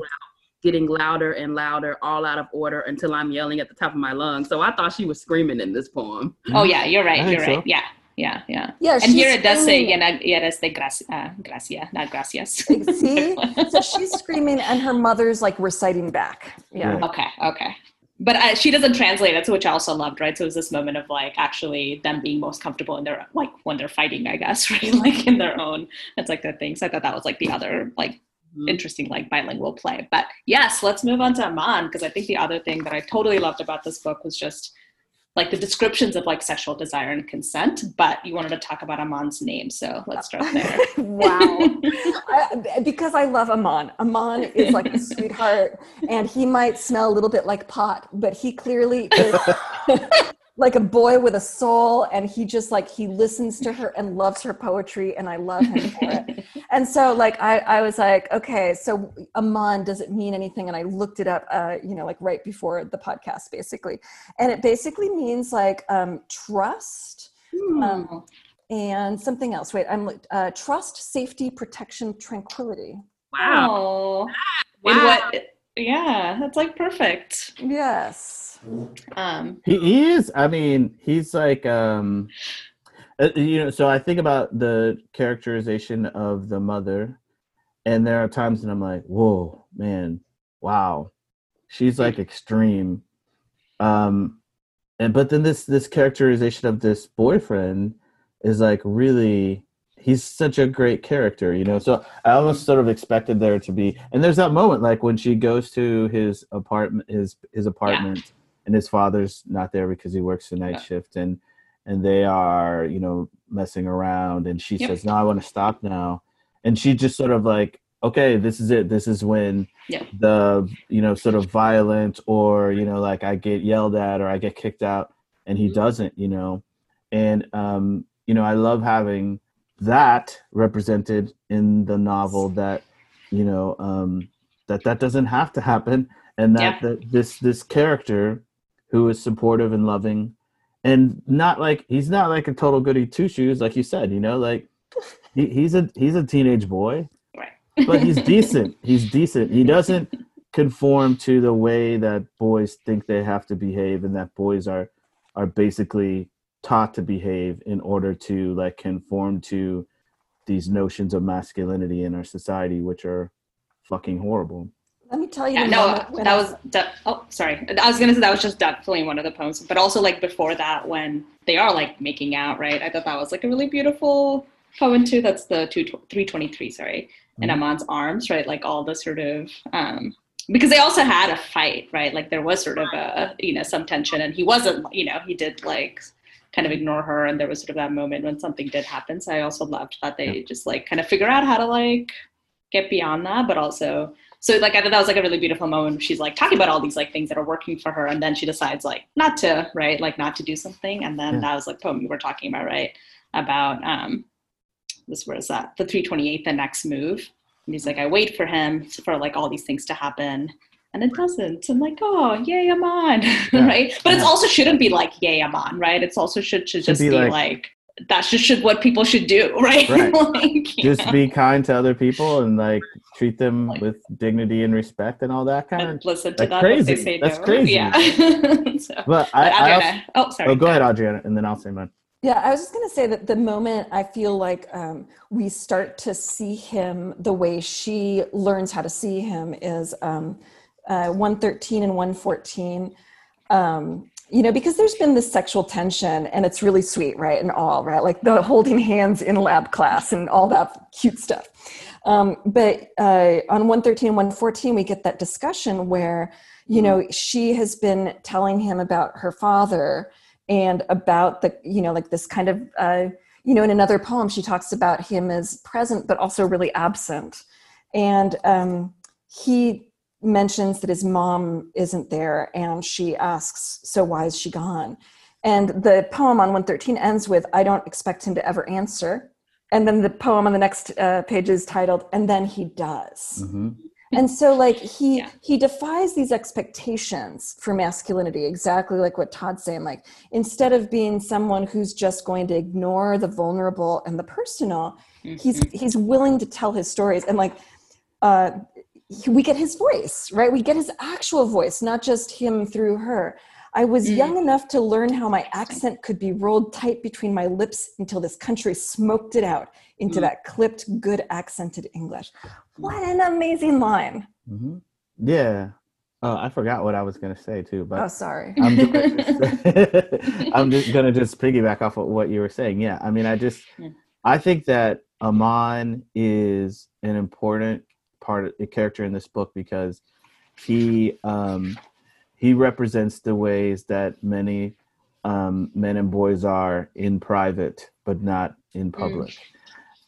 D: Getting louder and louder, all out of order until I'm yelling at the top of my lungs." So I thought she was screaming in this poem.
B: Oh yeah, you're right.
C: I
B: You're right.
C: so.
B: Yeah, yeah, yeah.
E: Yeah,
B: And here it does say,
E: screaming.
B: yeah, yeah, that's the gracia, uh, gracia, not gracias.
E: See, so she's screaming, and her mother's like reciting back. Yeah,
C: Yeah.
B: okay, okay. But uh, she doesn't translate it, so which I also loved, right? So it was this moment of like actually them being most comfortable in their like when they're fighting, I guess, right? Like in their own. That's like the thing. So I thought that was like the other like.
D: Mm-hmm.
B: interesting like bilingual play. But yes, let's move on to Aman because I think the other thing that I totally loved about this book was just like the descriptions of like sexual desire and consent. But you wanted to talk about Aman's name, so let's start there.
E: wow. I, because I love Aman. Aman is like a sweetheart, and he might smell a little bit like pot, but he clearly is. like a boy with a soul and he just like he listens to her and loves her poetry and i love him for it and so like i i was like okay so aman does it mean anything and i looked it up uh you know like right before the podcast basically and it basically means like um trust um, and something else wait i'm uh, trust safety protection tranquility
D: Wow. Wow.
B: In what? Yeah, that's like perfect.
E: yes
B: Um,
C: He, is. I mean, he's like, um, uh, you know. So I think about the characterization of the mother, and there are times when I'm like, "Whoa, man, wow, she's like extreme." Um, and but then this this characterization of this boyfriend is like really. He's such a great character, you know. So I almost sort of expected there to be, and there's that moment like when she goes to his apartment, his his apartment, and his father's not there because he works the night
B: Yeah.
C: shift and and they are you know messing around and she
B: Yep.
C: says no i want to stop now and she just sort of like okay this is it this is when
B: Yep.
C: the you know sort of violent or you know like i get yelled at or i get kicked out and he doesn't you know and um you know i love having that represented in the novel that you know um that that doesn't have to happen and that,
B: Yeah.
C: that this this character who is supportive and loving. And not like he's not like a total goody two shoes like you said you know like he, he's a he's a teenage boy
B: right.
C: but he's decent. He's decent. He doesn't conform to the way that boys think they have to behave and that boys are are basically taught to behave in order to like conform to these notions of masculinity in our society which are fucking horrible
E: let me tell you
B: Yeah,
E: the
B: no, that
E: I-
B: was. De- oh, sorry. I was gonna say that was just definitely one of the poems, but also like before that, when they are like making out, right? I thought that was like a really beautiful poem too. That's the two three twenty three. Sorry, in
C: Mhm.
B: Aman's arms, right? Like all the sort of um, because they also had a fight, right? Like there was sort of a you know some tension, and he wasn't, you know, he did like kind of ignore her, and there was sort of that moment when something did happen. So I also loved that they just like kind of figure out how to like get beyond that, but also so like I thought that was like a really beautiful moment. She's like talking about all these like things that are working for her, and then she decides like not to, right? Like not to do something, and then
C: Yeah.
B: that was like poem you were talking about, right? About um, this was that the three twenty eight, the next move, and he's like, I wait for him for like all these things to happen. And it doesn't. I'm like, oh, yay, I'm on,
C: Yeah.
B: right? But it's
C: Yeah.
B: also shouldn't be like, yay, I'm on, right? It's also should should
C: Should
B: just
C: be
B: be,
C: like-
B: like, that's just should what people should do, right?
C: Right.
B: like,
C: just
B: know?
C: be kind to other people and like treat them with dignity and respect and all that kind of
B: listen to
C: That's
B: them
C: crazy.
B: they say
C: That's
B: no.
C: crazy.
B: Yeah. so,
C: but I,
B: but
C: I also,
B: oh, sorry.
C: oh go ahead adriana and then i'll say mine
E: Yeah, I was just going to say that the moment I feel like um, we start to see him the way she learns how to see him is um, uh, 113 and 114. Um, you know, because there's been this sexual tension and it's really sweet, right? And all, right? Like the holding hands in lab class and all that cute stuff. Um, but uh, on 113 and 114, we get that discussion where, you know, she has been telling him about her father and about the you know like this kind of uh, you know in another poem she talks about him as present but also really absent and um, he mentions that his mom isn't there and she asks so why is she gone? And the poem on 113 ends with i don't expect him to ever answer. And then the poem on the next uh, page is titled and then he does.
C: Hmm
E: and so like he
B: Yeah.
E: he defies these expectations for masculinity exactly like what todd's saying like instead of being someone who's just going to ignore the vulnerable and the personal he's
B: Mhm.
E: he's willing to tell his stories. And like uh he- we get his voice right? We get his actual voice not just him through her. I was
B: Mm.
E: young enough to learn how my accent could be rolled tight between my lips until this country smoked it out into
B: Mm.
E: that clipped good accented english. What an amazing line.
C: Hmm yeah. Oh i forgot what i was going to say too but
E: oh sorry.
C: I'm just, I'm just gonna just piggyback off of what you were saying. Yeah, I mean, I just. I think that Aman is an important part of the character in this book because he um, he represents the ways that many um, men and boys are in private, but not in public,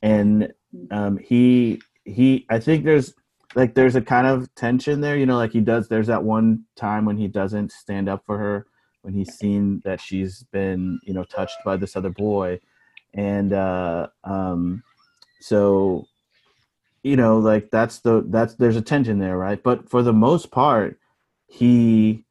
C: and um, he he I think there's like there's a kind of tension there, you know, like he does. There's that one time when he doesn't stand up for her when he's seen that she's been you know touched by this other boy. And uh um so you know like that's the that's there's a tension there right? But for the most part he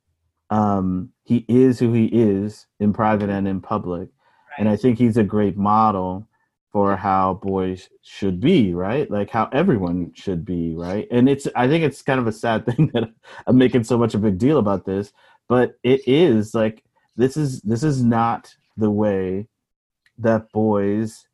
C: um he is who he is in private and in public. And i think he's a great model for how boys should be right? Like how everyone should be right? And it's i think it's kind of a sad thing that i'm making so much a big deal about this but it is like this is this is not the way that boys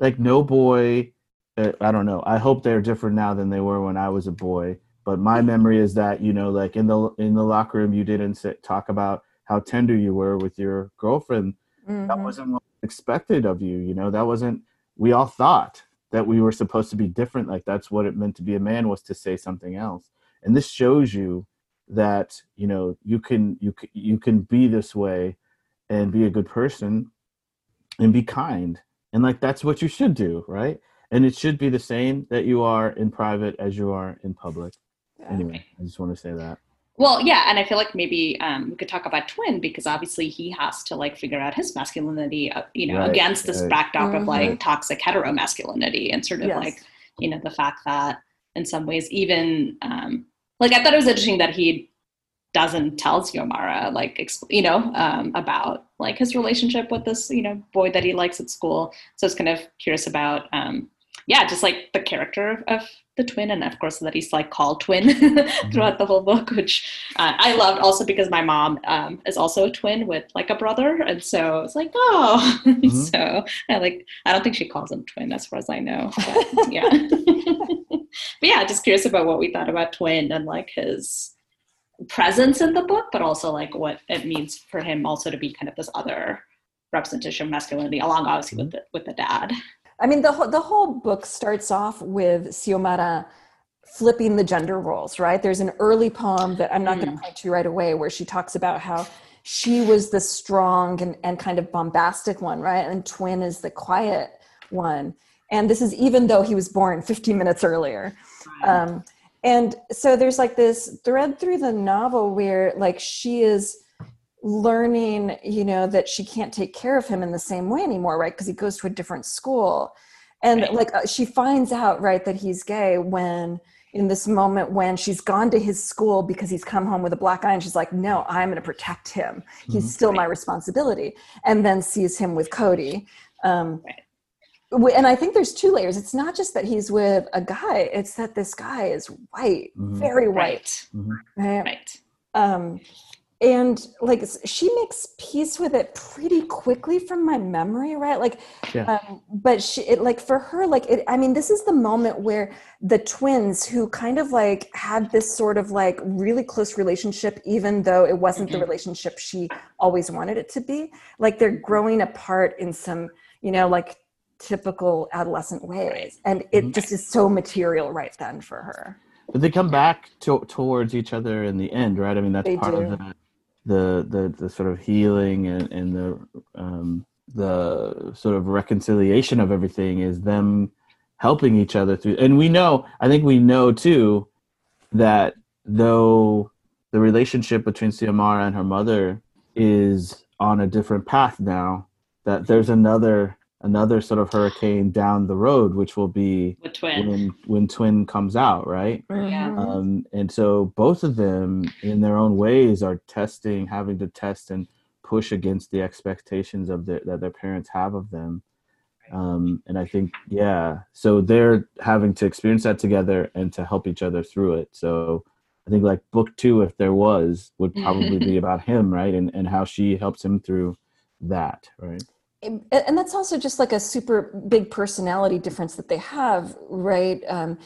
C: like no boy i don't know. I hope they're different now than they were when i was a boy. But my memory is that you know like in the in the locker room you didn't sit, talk about how tender you were with your girlfriend.
E: Mhm.
C: that wasn't what was expected of you you know? That wasn't we all thought that we were supposed to be different like that's what it meant to be a man was to say something else. And this shows you that you know you can you c- you can be this way and be a good person and be kind. And like that's what you should do right and it should be the same that you are in private as you are in public
E: Yeah.
C: anyway i just want to say that
B: Well, yeah, and I feel like maybe um, we could talk about Twin because obviously he has to like figure out his masculinity, uh, you know,
C: Right,
B: against this
C: right.
B: backdrop of
E: Mhm.
B: like toxic hetero masculinity and sort of
E: Yes.
B: like, you know, the fact that in some ways, even um, like I thought it was interesting that he doesn't tell Xiomara like exp- you know um, about like his relationship with this you know boy that he likes at school. So it's kind of curious about um, yeah, just like the character of, of the twin, and of course that he's like called twin throughout the whole book, which uh, I loved also because my mom um, is also a twin with like a brother, and so it's like oh,
C: Mhm.
B: so I like I don't think she calls him twin as far as I know, but yeah, but yeah, just curious about what we thought about twin and like his presence in the book, but also like what it means for him also to be kind of this other representation of masculinity, along obviously with the with the dad.
E: I mean, the whole, the whole book starts off with Xiomara flipping the gender roles, right? There's an early poem that I'm not going to point to right away where she talks about how she was the strong and, and kind of bombastic one, right? And Twin is the quiet one. And this is even though he was born 15 minutes earlier. Um, and so there's like this thread through the novel where like she is learning you know that she can't take care of him in the same way anymore right? Because he goes to a different school. And
B: Right.
E: like uh, she finds out right that he's gay when in this moment when she's gone to his school because he's come home with a black eye and she's like no i'm going to protect him. He's
C: Mhm.
E: still my responsibility. And then sees him with cody. Um,
B: Right.
E: and i think there's two layers. It's not just that he's with a guy it's that this guy is white
C: Mhm.
E: very white.
B: Right,
E: right?
B: Right.
E: um and like she makes peace with it pretty quickly from my memory right like
C: Yeah.
E: um, but she it like for her like it i mean this is the moment where the twins who kind of like had this sort of like really close relationship even though it wasn't the
B: Mhm.
E: relationship she always wanted it to be like they're growing apart in some you know like typical adolescent ways and it
C: Mhm.
E: just is so material right then for her
C: but they come back to, towards each other in the end right i mean that's
E: They
C: part
E: do.
C: of the, the the the sort of healing and, and the um the sort of reconciliation of everything is them helping each other through and we know i think we know too that though the relationship between Xiomara and her mother is on a different path now that there's another another sort of hurricane down the road which will be
B: twin.
C: when when twin comes out right?
B: Yeah.
E: Mhm.
C: um, and so both of them in their own ways are testing having to test and push against the expectations of their, that their parents have of them. Um, and i think yeah so they're having to experience that together and to help each other through it. So i think like book two if there was would probably be about him right? And, and how she helps him through that right
E: and that's also just like a super big personality difference that they have right? Um,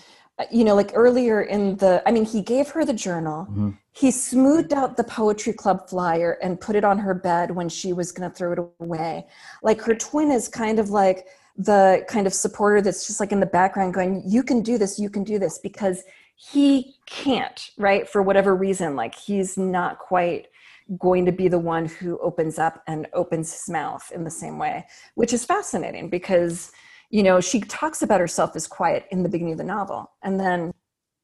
E: you know like earlier in the i mean he gave her the journal.
C: Mhm.
E: he smoothed out the poetry club flyer and put it on her bed when she was going to throw it away. Like her twin is kind of like the kind of supporter that's just like in the background going you can do this you can do this because he can't right? For whatever reason like he's not quite going to be the one who opens up and opens his mouth in the same way, which is fascinating because, you know, she talks about herself as quiet in the beginning of the novel. And then,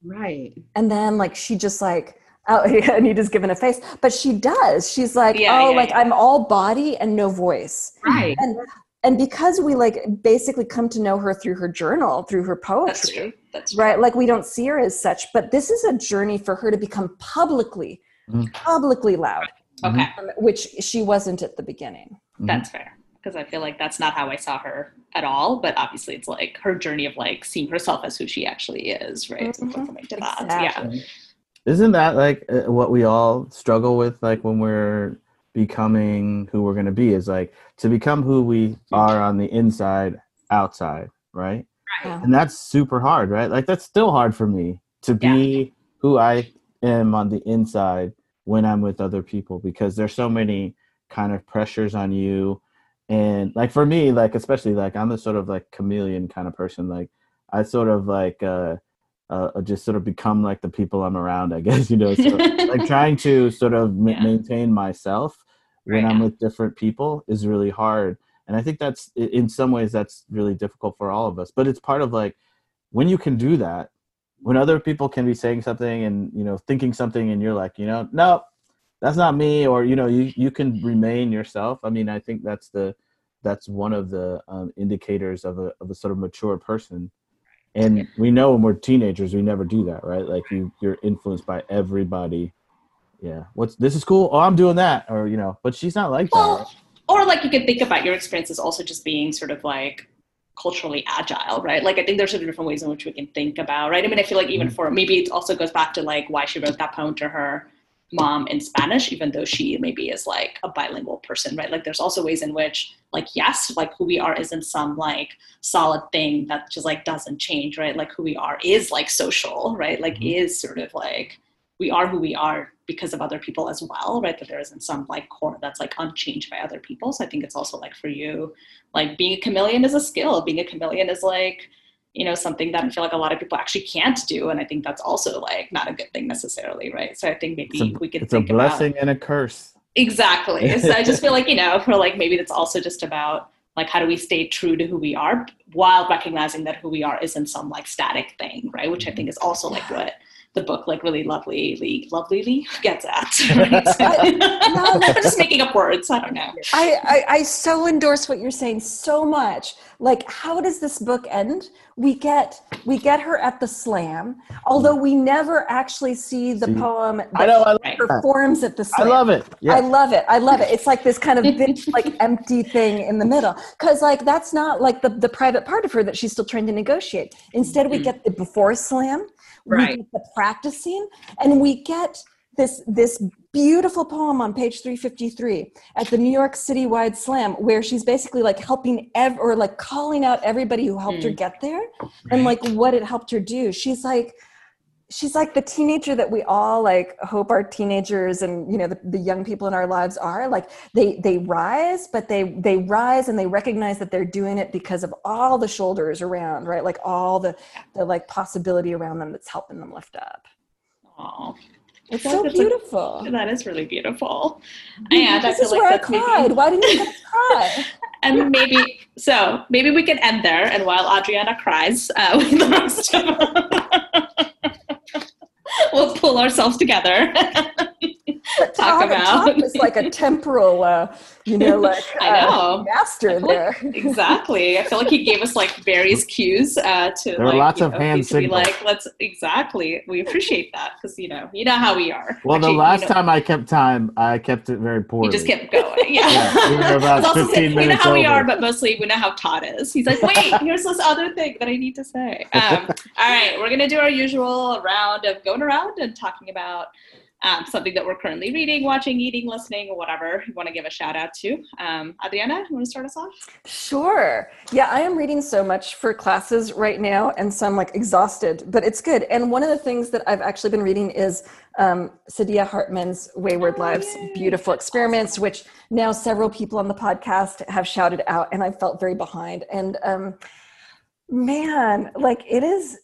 D: Right.
E: and then like she just like Oh, yeah, Anita's given a face, but she does. She's like,
B: Yeah,
E: oh,
B: yeah,
E: like
B: yeah.
E: I'm all body and no voice.
D: Right.
E: And and because we like basically come to know her through her journal, through her poetry,
B: That's true. That's true.
E: right? Like we don't see her as such, but this is a journey for her to become publicly,
C: Mhm.
E: publicly loud,
B: Okay,
E: um, which she wasn't at the beginning.
C: Mhm.
B: that's fair. Because I feel like that's not how I saw her at all. But obviously, it's like her journey of like seeing herself as who she actually is, right? So
E: Mhm.
B: coming to that.
E: Exactly.
B: Yeah.
C: Isn't that like uh, what we all struggle with, like when we're becoming who we're going to be? Is like to become who we are on the inside, outside, right?
E: Yeah.
C: And that's super hard, right? Like that's still hard for me to be who I am on the inside when I'm with other people because there's so many kind of pressures on you. And like for me, like especially like I'm the sort of like chameleon kind of person. Like I sort of like uh, uh just sort of become like the people I'm around, I guess, you know. So like trying to sort of
B: Yeah.
C: maintain myself when I'm with different people is really hard. And I think that's in some ways that's really difficult for all of us. But it's part of like when you can do that, when other people can be saying something and you know thinking something, and you're like, you know, no, that's not me, or you know, you you can remain yourself. I mean, I think that's the that's one of the um, indicators of a of a sort of mature person. And we know when we're teenagers, we never do that, right? Like you, you're influenced by everybody. Yeah. What's this is cool? Oh, I'm doing that, or you know. But she's not like that.
B: Well, or like you can think about your experiences also just being sort of like culturally agile, right? Like I think there's sort of different ways in which we can think about, right? I mean, I feel like even
C: Mm-hmm.
B: for maybe it also goes back to like why she wrote that poem to her mom in Spanish, even though she maybe is like a bilingual person, right? Like there's also ways in which like yes, like who we are isn't some like solid thing that just like doesn't change, right? Like who we are is like social, right? Like
C: Mhm.
B: is sort of like we are who we are because of other people as well, right? That there isn't some like core that's like unchanged by other people. So I think it's also like for you, like being a chameleon is a skill. Being a chameleon is like, you know, something that I feel like a lot of people actually can't do. And I think that's also like not a good thing necessarily, right? So I think maybe
C: a,
B: we could
C: it's a
B: think about
C: blessing and a curse.
B: Exactly. So I just feel like, you know, for like maybe that's also just about like how do we stay true to who we are while recognizing that who we are isn't some like static thing, right? Which I mm-hmm. think is also like what the book like really lovelyly lovelily gets at. Right? I'm just making up words. I don't know.
E: I, I, I so endorse what you're saying so much. Like, how does this book end? We get we get her at the slam, although we never actually see the
C: See,
E: poem that
C: I know. I, love
B: Right.
C: that.
E: performs at the slam.
C: I love it. Yeah.
E: I love it. I love it. It's like this kind of big, like empty thing in the middle. Cause like that's not like the, the private part of her that she's still trying to negotiate. Instead, we
B: Mhm.
E: get the before slam,
B: Right.
E: we get the practicing, and we get this this beautiful poem on page 353 at the New York City wide slam where she's basically like helping ev- or like calling out everybody who helped her mm. get there and like what it helped her do. She's like she's like the teenager that we all like hope our teenagers and you know the, the young people in our lives are. Like they they rise but they they rise and they recognize that they're doing it because of all the shoulders around right? Like all the the like possibility around them that's helping them lift up.
B: Oh,
E: it's so
B: that's a-
E: beautiful.
B: That is really beautiful. And I
E: this is
B: like
E: where i
B: that's maybe-
E: cried. Why didn't you cry?
B: And maybe so maybe we can end there and while adriana cries uh, with the rest of we'll pull ourselves together Talk
E: Tom,
B: about-
E: Tom is like a temporal uh you know like
B: I
E: uh, master
B: I
E: there
B: like- exactly i feel like he gave us like various cues uh to
C: There were
B: like
C: lots of
B: know,
C: hand
B: basically,
C: signals.
B: like let's exactly we appreciate that because you know you know how we are
C: Well,
B: Actually,
C: the
B: you
C: last
B: know,
C: time I kept time, I kept it very poorly.
B: you just kept going. Yeah.
C: Yeah, we were about
B: I was also
C: 15
B: saying, we know
C: minutes
B: how we are, but mostly we know how Todd is. He's like, wait, here's this other thing that I need to say. Um, all right, we're going to do our usual round of going around and talking about um, something that we're currently reading, watching, eating, listening, or whatever you want to give a shout out to. Um, Adriana, you want to start us off?
E: Sure. Yeah, I am reading so much for classes right now, and so I'm like exhausted, but it's good. And one of the things that I've actually been reading is um, Saidiya Hartman's Wayward
B: Oh,
E: Lives
B: yay.
E: Beautiful Experiments, which now several people on the podcast have shouted out, and I felt very behind. And um, man, like it is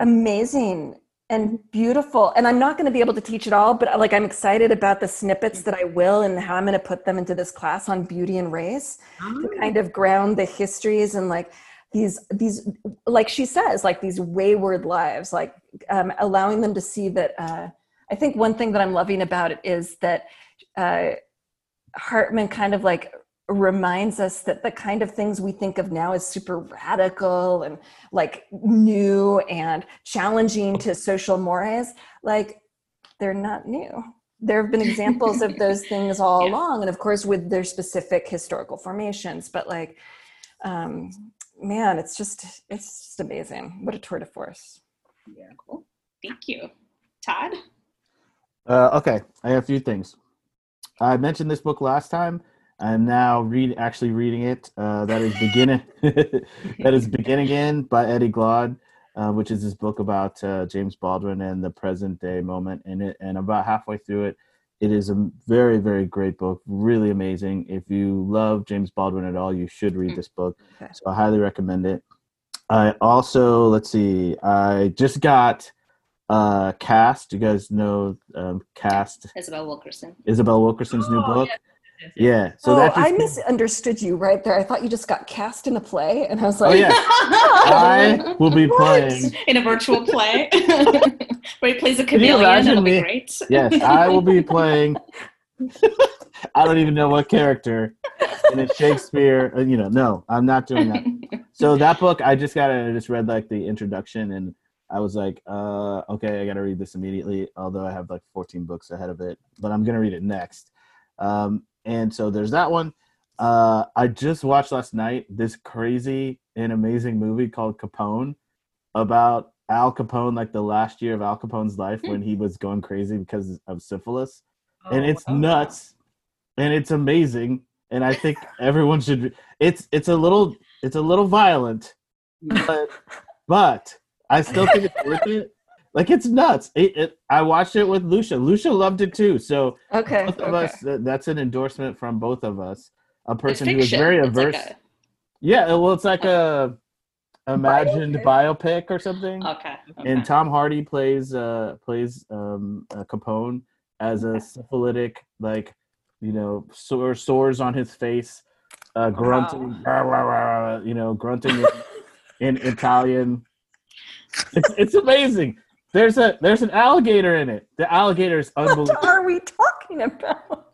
E: amazing and beautiful. And i'm not going to be able to teach it all but like i'm excited about the snippets that i will and how i'm going to put them into this class on beauty and race to kind of ground the histories and like these these like she says like these wayward lives like um, allowing them to see that uh, I think one thing that I'm loving about it is that uh, Hartman kind of like reminds us that the kind of things we think of now as super radical and like new and challenging to social mores, like they're not new. There have been examples of those things all
B: Yeah.
E: along, and of course with their specific historical formations. But like, um, man, it's just it's just amazing. What a tour de force.
B: Yeah, Cool. Thank you. Todd?
C: Uh, okay, I have a few things. I mentioned this book last time. I'm now read actually reading it. Uh, that is beginning. that is Begin Again by Eddie Glaude, uh, which is this book about uh, James Baldwin and the present day moment in it. And about halfway through it, it is a very very great book, really amazing. If you love James Baldwin at all, you should read this book.
E: Okay.
C: So I highly recommend it. I also let's see. I just got uh Caste you guys know um Caste
B: Isabel Wilkerson.
C: isabel wilkerson's new
D: Oh,
C: book
D: yes, yes, yes.
C: yeah so
E: oh,
C: that just
E: I misunderstood you right there. I thought you just got cast in a play, and I was like,
C: oh
E: like,
C: yeah i will be playing
B: In a virtual play where he plays a chameleon.
C: imagine
B: That'll be great.
C: yes i will be playing i don't even know what character in a shakespeare uh, you know no i'm not doing that so that book i just got it i just read like the introduction and i was like uh okay i gotta read this immediately although i have like 14 books ahead of it but i'm gonna read it next um and so there's that one. Uh i just watched last night this crazy and amazing movie called capone about al capone like the last year of al capone's life when he was going crazy because of syphilis. And
D: Oh,
C: it's
D: wow.
C: nuts. And it's amazing. And i think everyone should it's it's a little it's a little violent but but i still think it's worth it like it's nuts. It, it i watched it with lucia. Lucia loved it too. So
E: okay,
C: both of
E: okay.
C: us that- that's an endorsement from both of us. A person who is very
B: It's like
C: averse yeah well it's like a imagined biopic? or something.
B: Okay. okay.
C: and Tom Hardy plays uh plays um uh, Capone as a syphilitic like you know sore sores on his face uh grunting "Rah, rah, rah, rah," you know grunting in, in Italian. It's, it's amazing there's a there's an alligator in it the alligator is unbelievable.
E: What
C: unbelievable
E: are we talking about?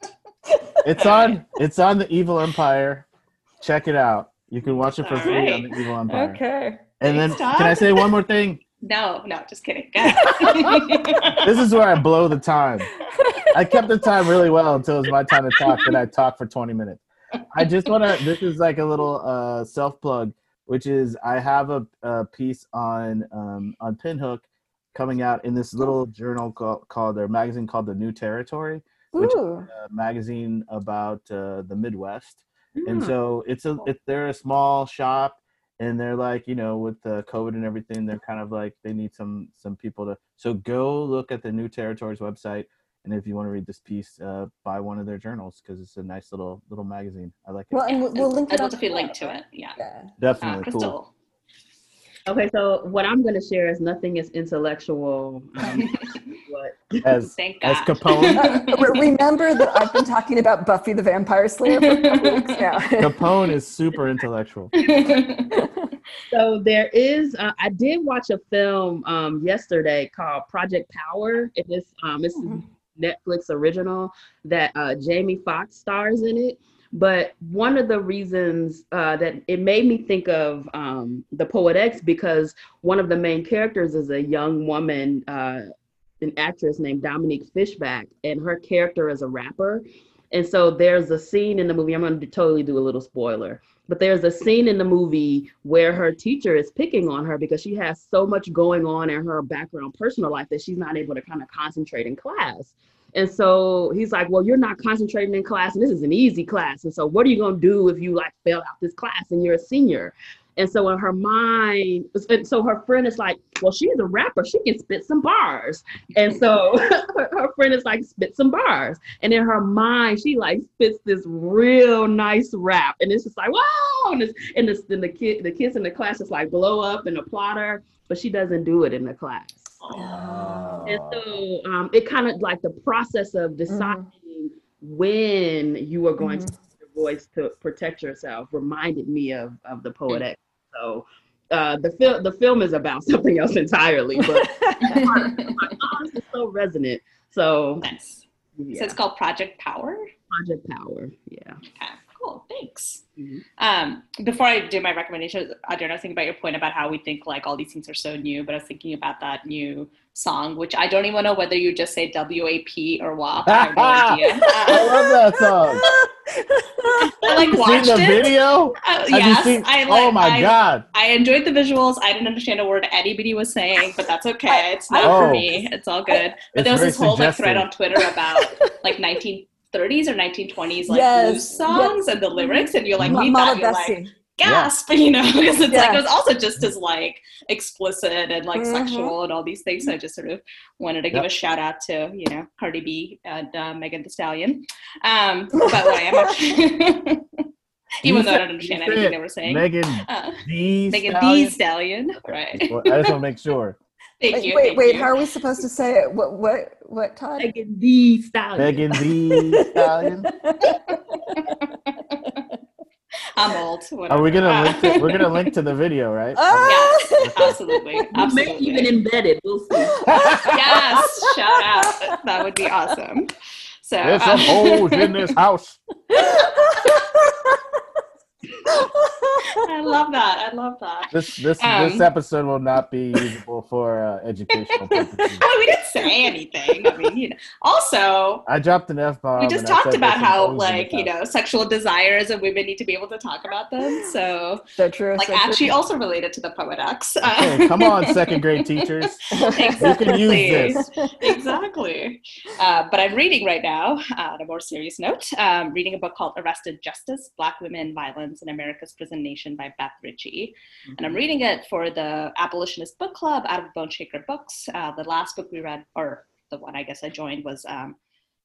C: it's on it's on the Evil Empire check it out you can watch it for
B: All
C: free on the Evil Empire
E: Okay.
C: and then
B: Thanks, Todd.
C: can I say one more thing
B: No, no, just kidding.
C: This is where I blow the time I kept the time really well until it was my time to talk. Then I talked for 20 minutes. I just want to. This is like a little uh, self plug, which is I have a, a piece on um, on Pinhook coming out in this little journal called, called or magazine called the New Territory, Which-
E: Ooh.
C: a magazine about uh, the Midwest. And
D: Hmm.
C: so it's a it, they're a small shop, and they're like you know with the COVID and everything, they're kind of like they need some some people to. So go look at the New Territories website, and if you want to read this piece, uh, buy one of their journals because it's a nice little little magazine. I like it.
E: Well, and we'll, we'll link
B: I'd
E: it
B: love
E: up
B: if you
E: below,
B: link to it. Yeah.
E: Yeah.
B: Uh,
C: Definitely cool.
B: Crystal.
D: Okay, so what I'm going to share is nothing is intellectual. Um, what
C: As
B: Thank
C: as Capone,
E: Uh, remember that I've been talking about Buffy the Vampire Slayer for a weeks now.
C: Capone is super intellectual.
D: So there is. Uh, I did watch a film um, yesterday called Project Power. It is. Um, it's
E: Mhm.
D: Netflix original that uh, Jamie Foxx stars in it. But one of the reasons uh, that it made me think of um, the Poet X because one of the main characters is a young woman, uh, an actress named Dominique Fishback, and her character is a rapper. And so there's a scene in the movie. I'm going to totally do a little spoiler, but there's a scene in the movie where her teacher is picking on her because she has so much going on in her background, personal life that she's not able to kind of concentrate in class. And so he's like, Well, you're not concentrating in class, and this is an easy class. And so, what are you going to do if you like fail out this class and you're a senior? And so, in her mind, and so her friend is like, Well, she's a rapper. She can spit some bars. And so, her, friend is like, Spit some bars. And in her mind, she like spits this real nice rap. And it's just like, Wow. And, it's, and, it's, and the, kid, the kids in the class just like blow up and applaud her, but she doesn't do it in the class. And so um, it kind of like the process of deciding when you are going to use your voice to protect yourself reminded me of, of the poet X. So uh, the film the film is about something else entirely, but is so resonant. So
B: Nice.
D: yeah.
B: So it's called Project Power.
D: Project Power. Yeah.
B: Okay, cool. Thanks.
D: Mhm.
B: Um, before I do my recommendation, Adrian, I was thinking about your point about how we think like all these things are so new, but I was thinking about that new song, which I don't even know whether you just say WAP or WAP. I have no idea.
C: I love that song.
B: I like watched
C: seen the
B: it.
C: video?
B: Uh, yes,
C: seen-
B: I like.
C: oh my
B: I,
C: god!
B: I enjoyed the visuals. I didn't understand a word anybody was saying, but that's okay. It's not
C: I-
B: for
C: Oh.
B: me. It's all good. But there was this whole like thread on Twitter about like 1930s or 1920s like
E: Yes,
B: blues songs and the lyrics, and you're like,
E: Ma-
B: read
E: Mama
B: that, you're like,
E: Bessie.
B: gasp, you know, because it's like
E: Yeah.
B: it was also just as like explicit and like
E: Mhm.
B: sexual and all these things. So I just sort of wanted to give a shout out to you know Cardi B and uh, Megan the Stallion. Um, but what I am actually, even though I don't understand
C: You
B: anything
C: said
B: they were saying.
C: Megan
B: Uh,
C: D.
B: Megan
C: Stallion?
B: Thee Stallion, right?
C: I just want to make sure.
B: Thank
E: Wait,
B: you.
E: wait,
B: thank
E: wait,
B: you.
E: how are we supposed to say it? What, what, what, Todd?
D: Megan the Stallion.
C: Megan D. Stallion.
B: I'm old.
C: Are we gonna link? To, we're gonna link to the video, right?
E: Ah!
B: Yes, absolutely,
D: You may even embed it. We'll see.
B: yes, shout out. That would be awesome. So
C: There's some hoes in this house.
B: I love that. I love that.
C: This this
B: Um,
C: this episode will not be usable for uh, educational purposes.
B: Well, we didn't say anything. I mean, you know. Also,
C: I dropped an f bomb.
B: we just talked about how, like, you know, sexual desires and women need to be able to talk about them. So,
E: so true.
B: like,
E: so
B: actually,
E: true.
B: also related to the Poet Uh,
C: Hey, come on, second grade teachers. You can use this.
B: exactly. Uh, but I'm reading right now, uh, on a more serious note, um, reading a book called Arrested Justice Black Women, Violence in America's Prison Nation by Beth Ritchie. And I'm reading it for the Abolitionist Book Club out of Boneshaker Books. Uh, the last book we read, or the one I guess I joined, was um,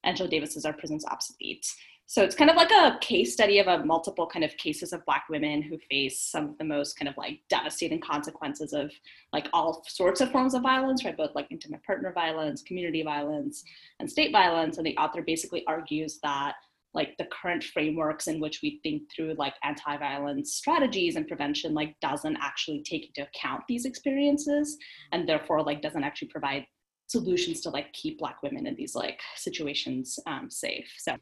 B: Angela Davis's Are Prisons Obsolete. So it's kind of like a case study of a multiple kind of cases of Black women who face some of the most kind of like devastating consequences of like all sorts of forms of violence, right? Both like intimate partner violence, community violence, and state violence. And the author basically argues that like the current frameworks in which we think through like anti-violence strategies and prevention like doesn't actually take into account these experiences and therefore like doesn't actually provide solutions to like keep black women in these like situations um, safe. So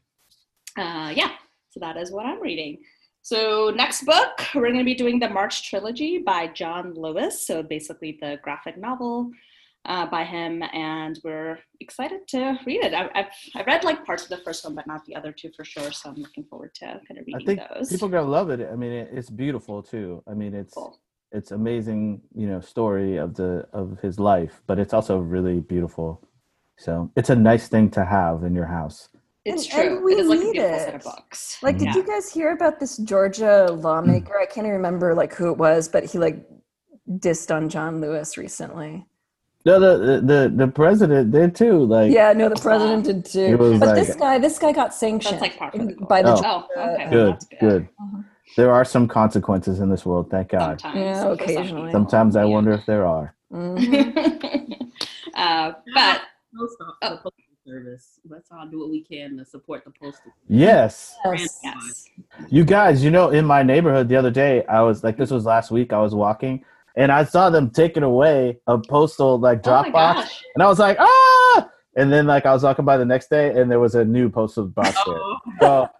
B: uh, yeah. So that is what i'm reading. So next book we're going to be doing the march trilogy by john lewis. So basically the graphic novel uh, by him, and we're excited to read it. I, I've I read like parts of the first one, but not the other two for sure. So I'm looking forward to kind of
C: I
B: reading
C: think
B: those.
C: people are gonna love it. I mean, it, it's beautiful too. I mean, it's
B: Cool.
C: it's amazing, you know, story of the of his life, but it's also really beautiful. So it's a nice thing to have in your house.
B: It's
E: And- and
B: true.
E: we
B: it is like a
E: need
B: set of
E: it.
B: books.
E: Like, did
B: Yeah.
E: you guys hear about this Georgia lawmaker? I can't even remember like who it was, but he like dissed on John Lewis recently.
C: No, the the the president did too. Like,
E: Yeah, no, the president did too. But
C: like-
E: this guy, this guy got sanctioned
B: That's like the
E: by the
C: Oh.
B: Oh, okay.
C: good,
B: That's good.
C: good.
E: Uh-huh.
C: There are some consequences in this world. Thank God.
B: Sometimes.
E: Yeah, occasionally.
C: Sometimes I
B: Yeah.
C: wonder if there are.
E: Mhm.
B: uh, but
D: Post office,
B: Oh.
D: the postal service. Let's all do what we can to support the postal.
C: Yes.
E: Yes.
B: yes,
C: You guys, you know, in my neighborhood the other day, I was like, this was last week. I was walking, and I saw them taking away a postal like
B: oh
C: drop box, and I was like, ah! And then like I was walking by the next day, and there was a new postal box there.
D: Oh,
C: So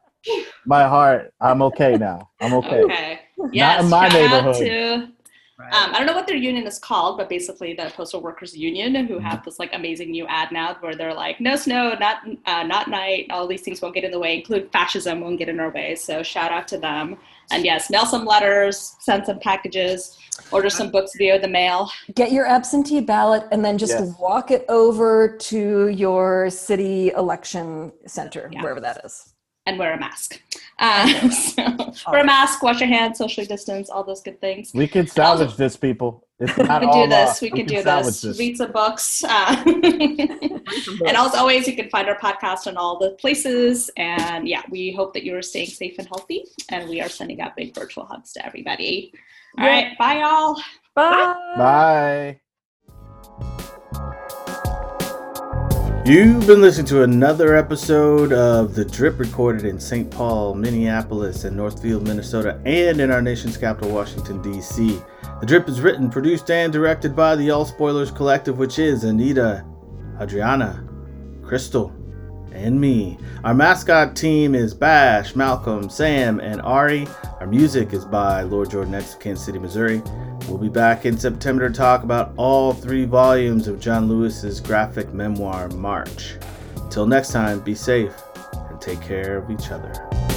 C: my heart, I'm okay now. I'm okay.
B: okay, yes,
C: in my neighborhood.
B: To
D: right.
B: Um, I don't know what their union is called, but basically the postal workers union, who have this like amazing new ad now where they're like, no snow, not uh, not night, all these things won't get in the way, include fascism won't get in our way. So shout out to them. And yes, mail some letters, send some packages, order some books via the mail.
E: Get your absentee ballot and then just
C: Yes.
E: walk it over to your city election center,
B: Yeah.
E: wherever that is.
B: And wear a mask. Uh, so, wear a mask, wash your hands, socially distance, all those good things.
C: We can salvage this, people. It's not
B: We
C: all
B: can do this.
C: lost.
B: We can do
C: salvage
B: this. Read some books. Uh, and as always, you can find our podcast on all the places. And yeah, we hope that you're staying safe and healthy. And we are sending out big virtual hugs to everybody. All
E: Yeah.
B: right, bye, y'all.
E: Bye.
C: Bye. You've been listening to another episode of The Drip recorded in St. Paul, Minneapolis, and Northfield, Minnesota, and in our nation's capital, Washington, D.C. The Drip is written, produced, and directed by the All Spoilers Collective, which is Anita, Adriana, Crystal, and me. Our mascot team is Bash, Malcolm, Sam, and Ari. Our music is by Lord Jordan X of Kansas City, Missouri. We'll be back in September to talk about all three volumes of John Lewis's graphic memoir, March. Until next time, be safe and take care of each other.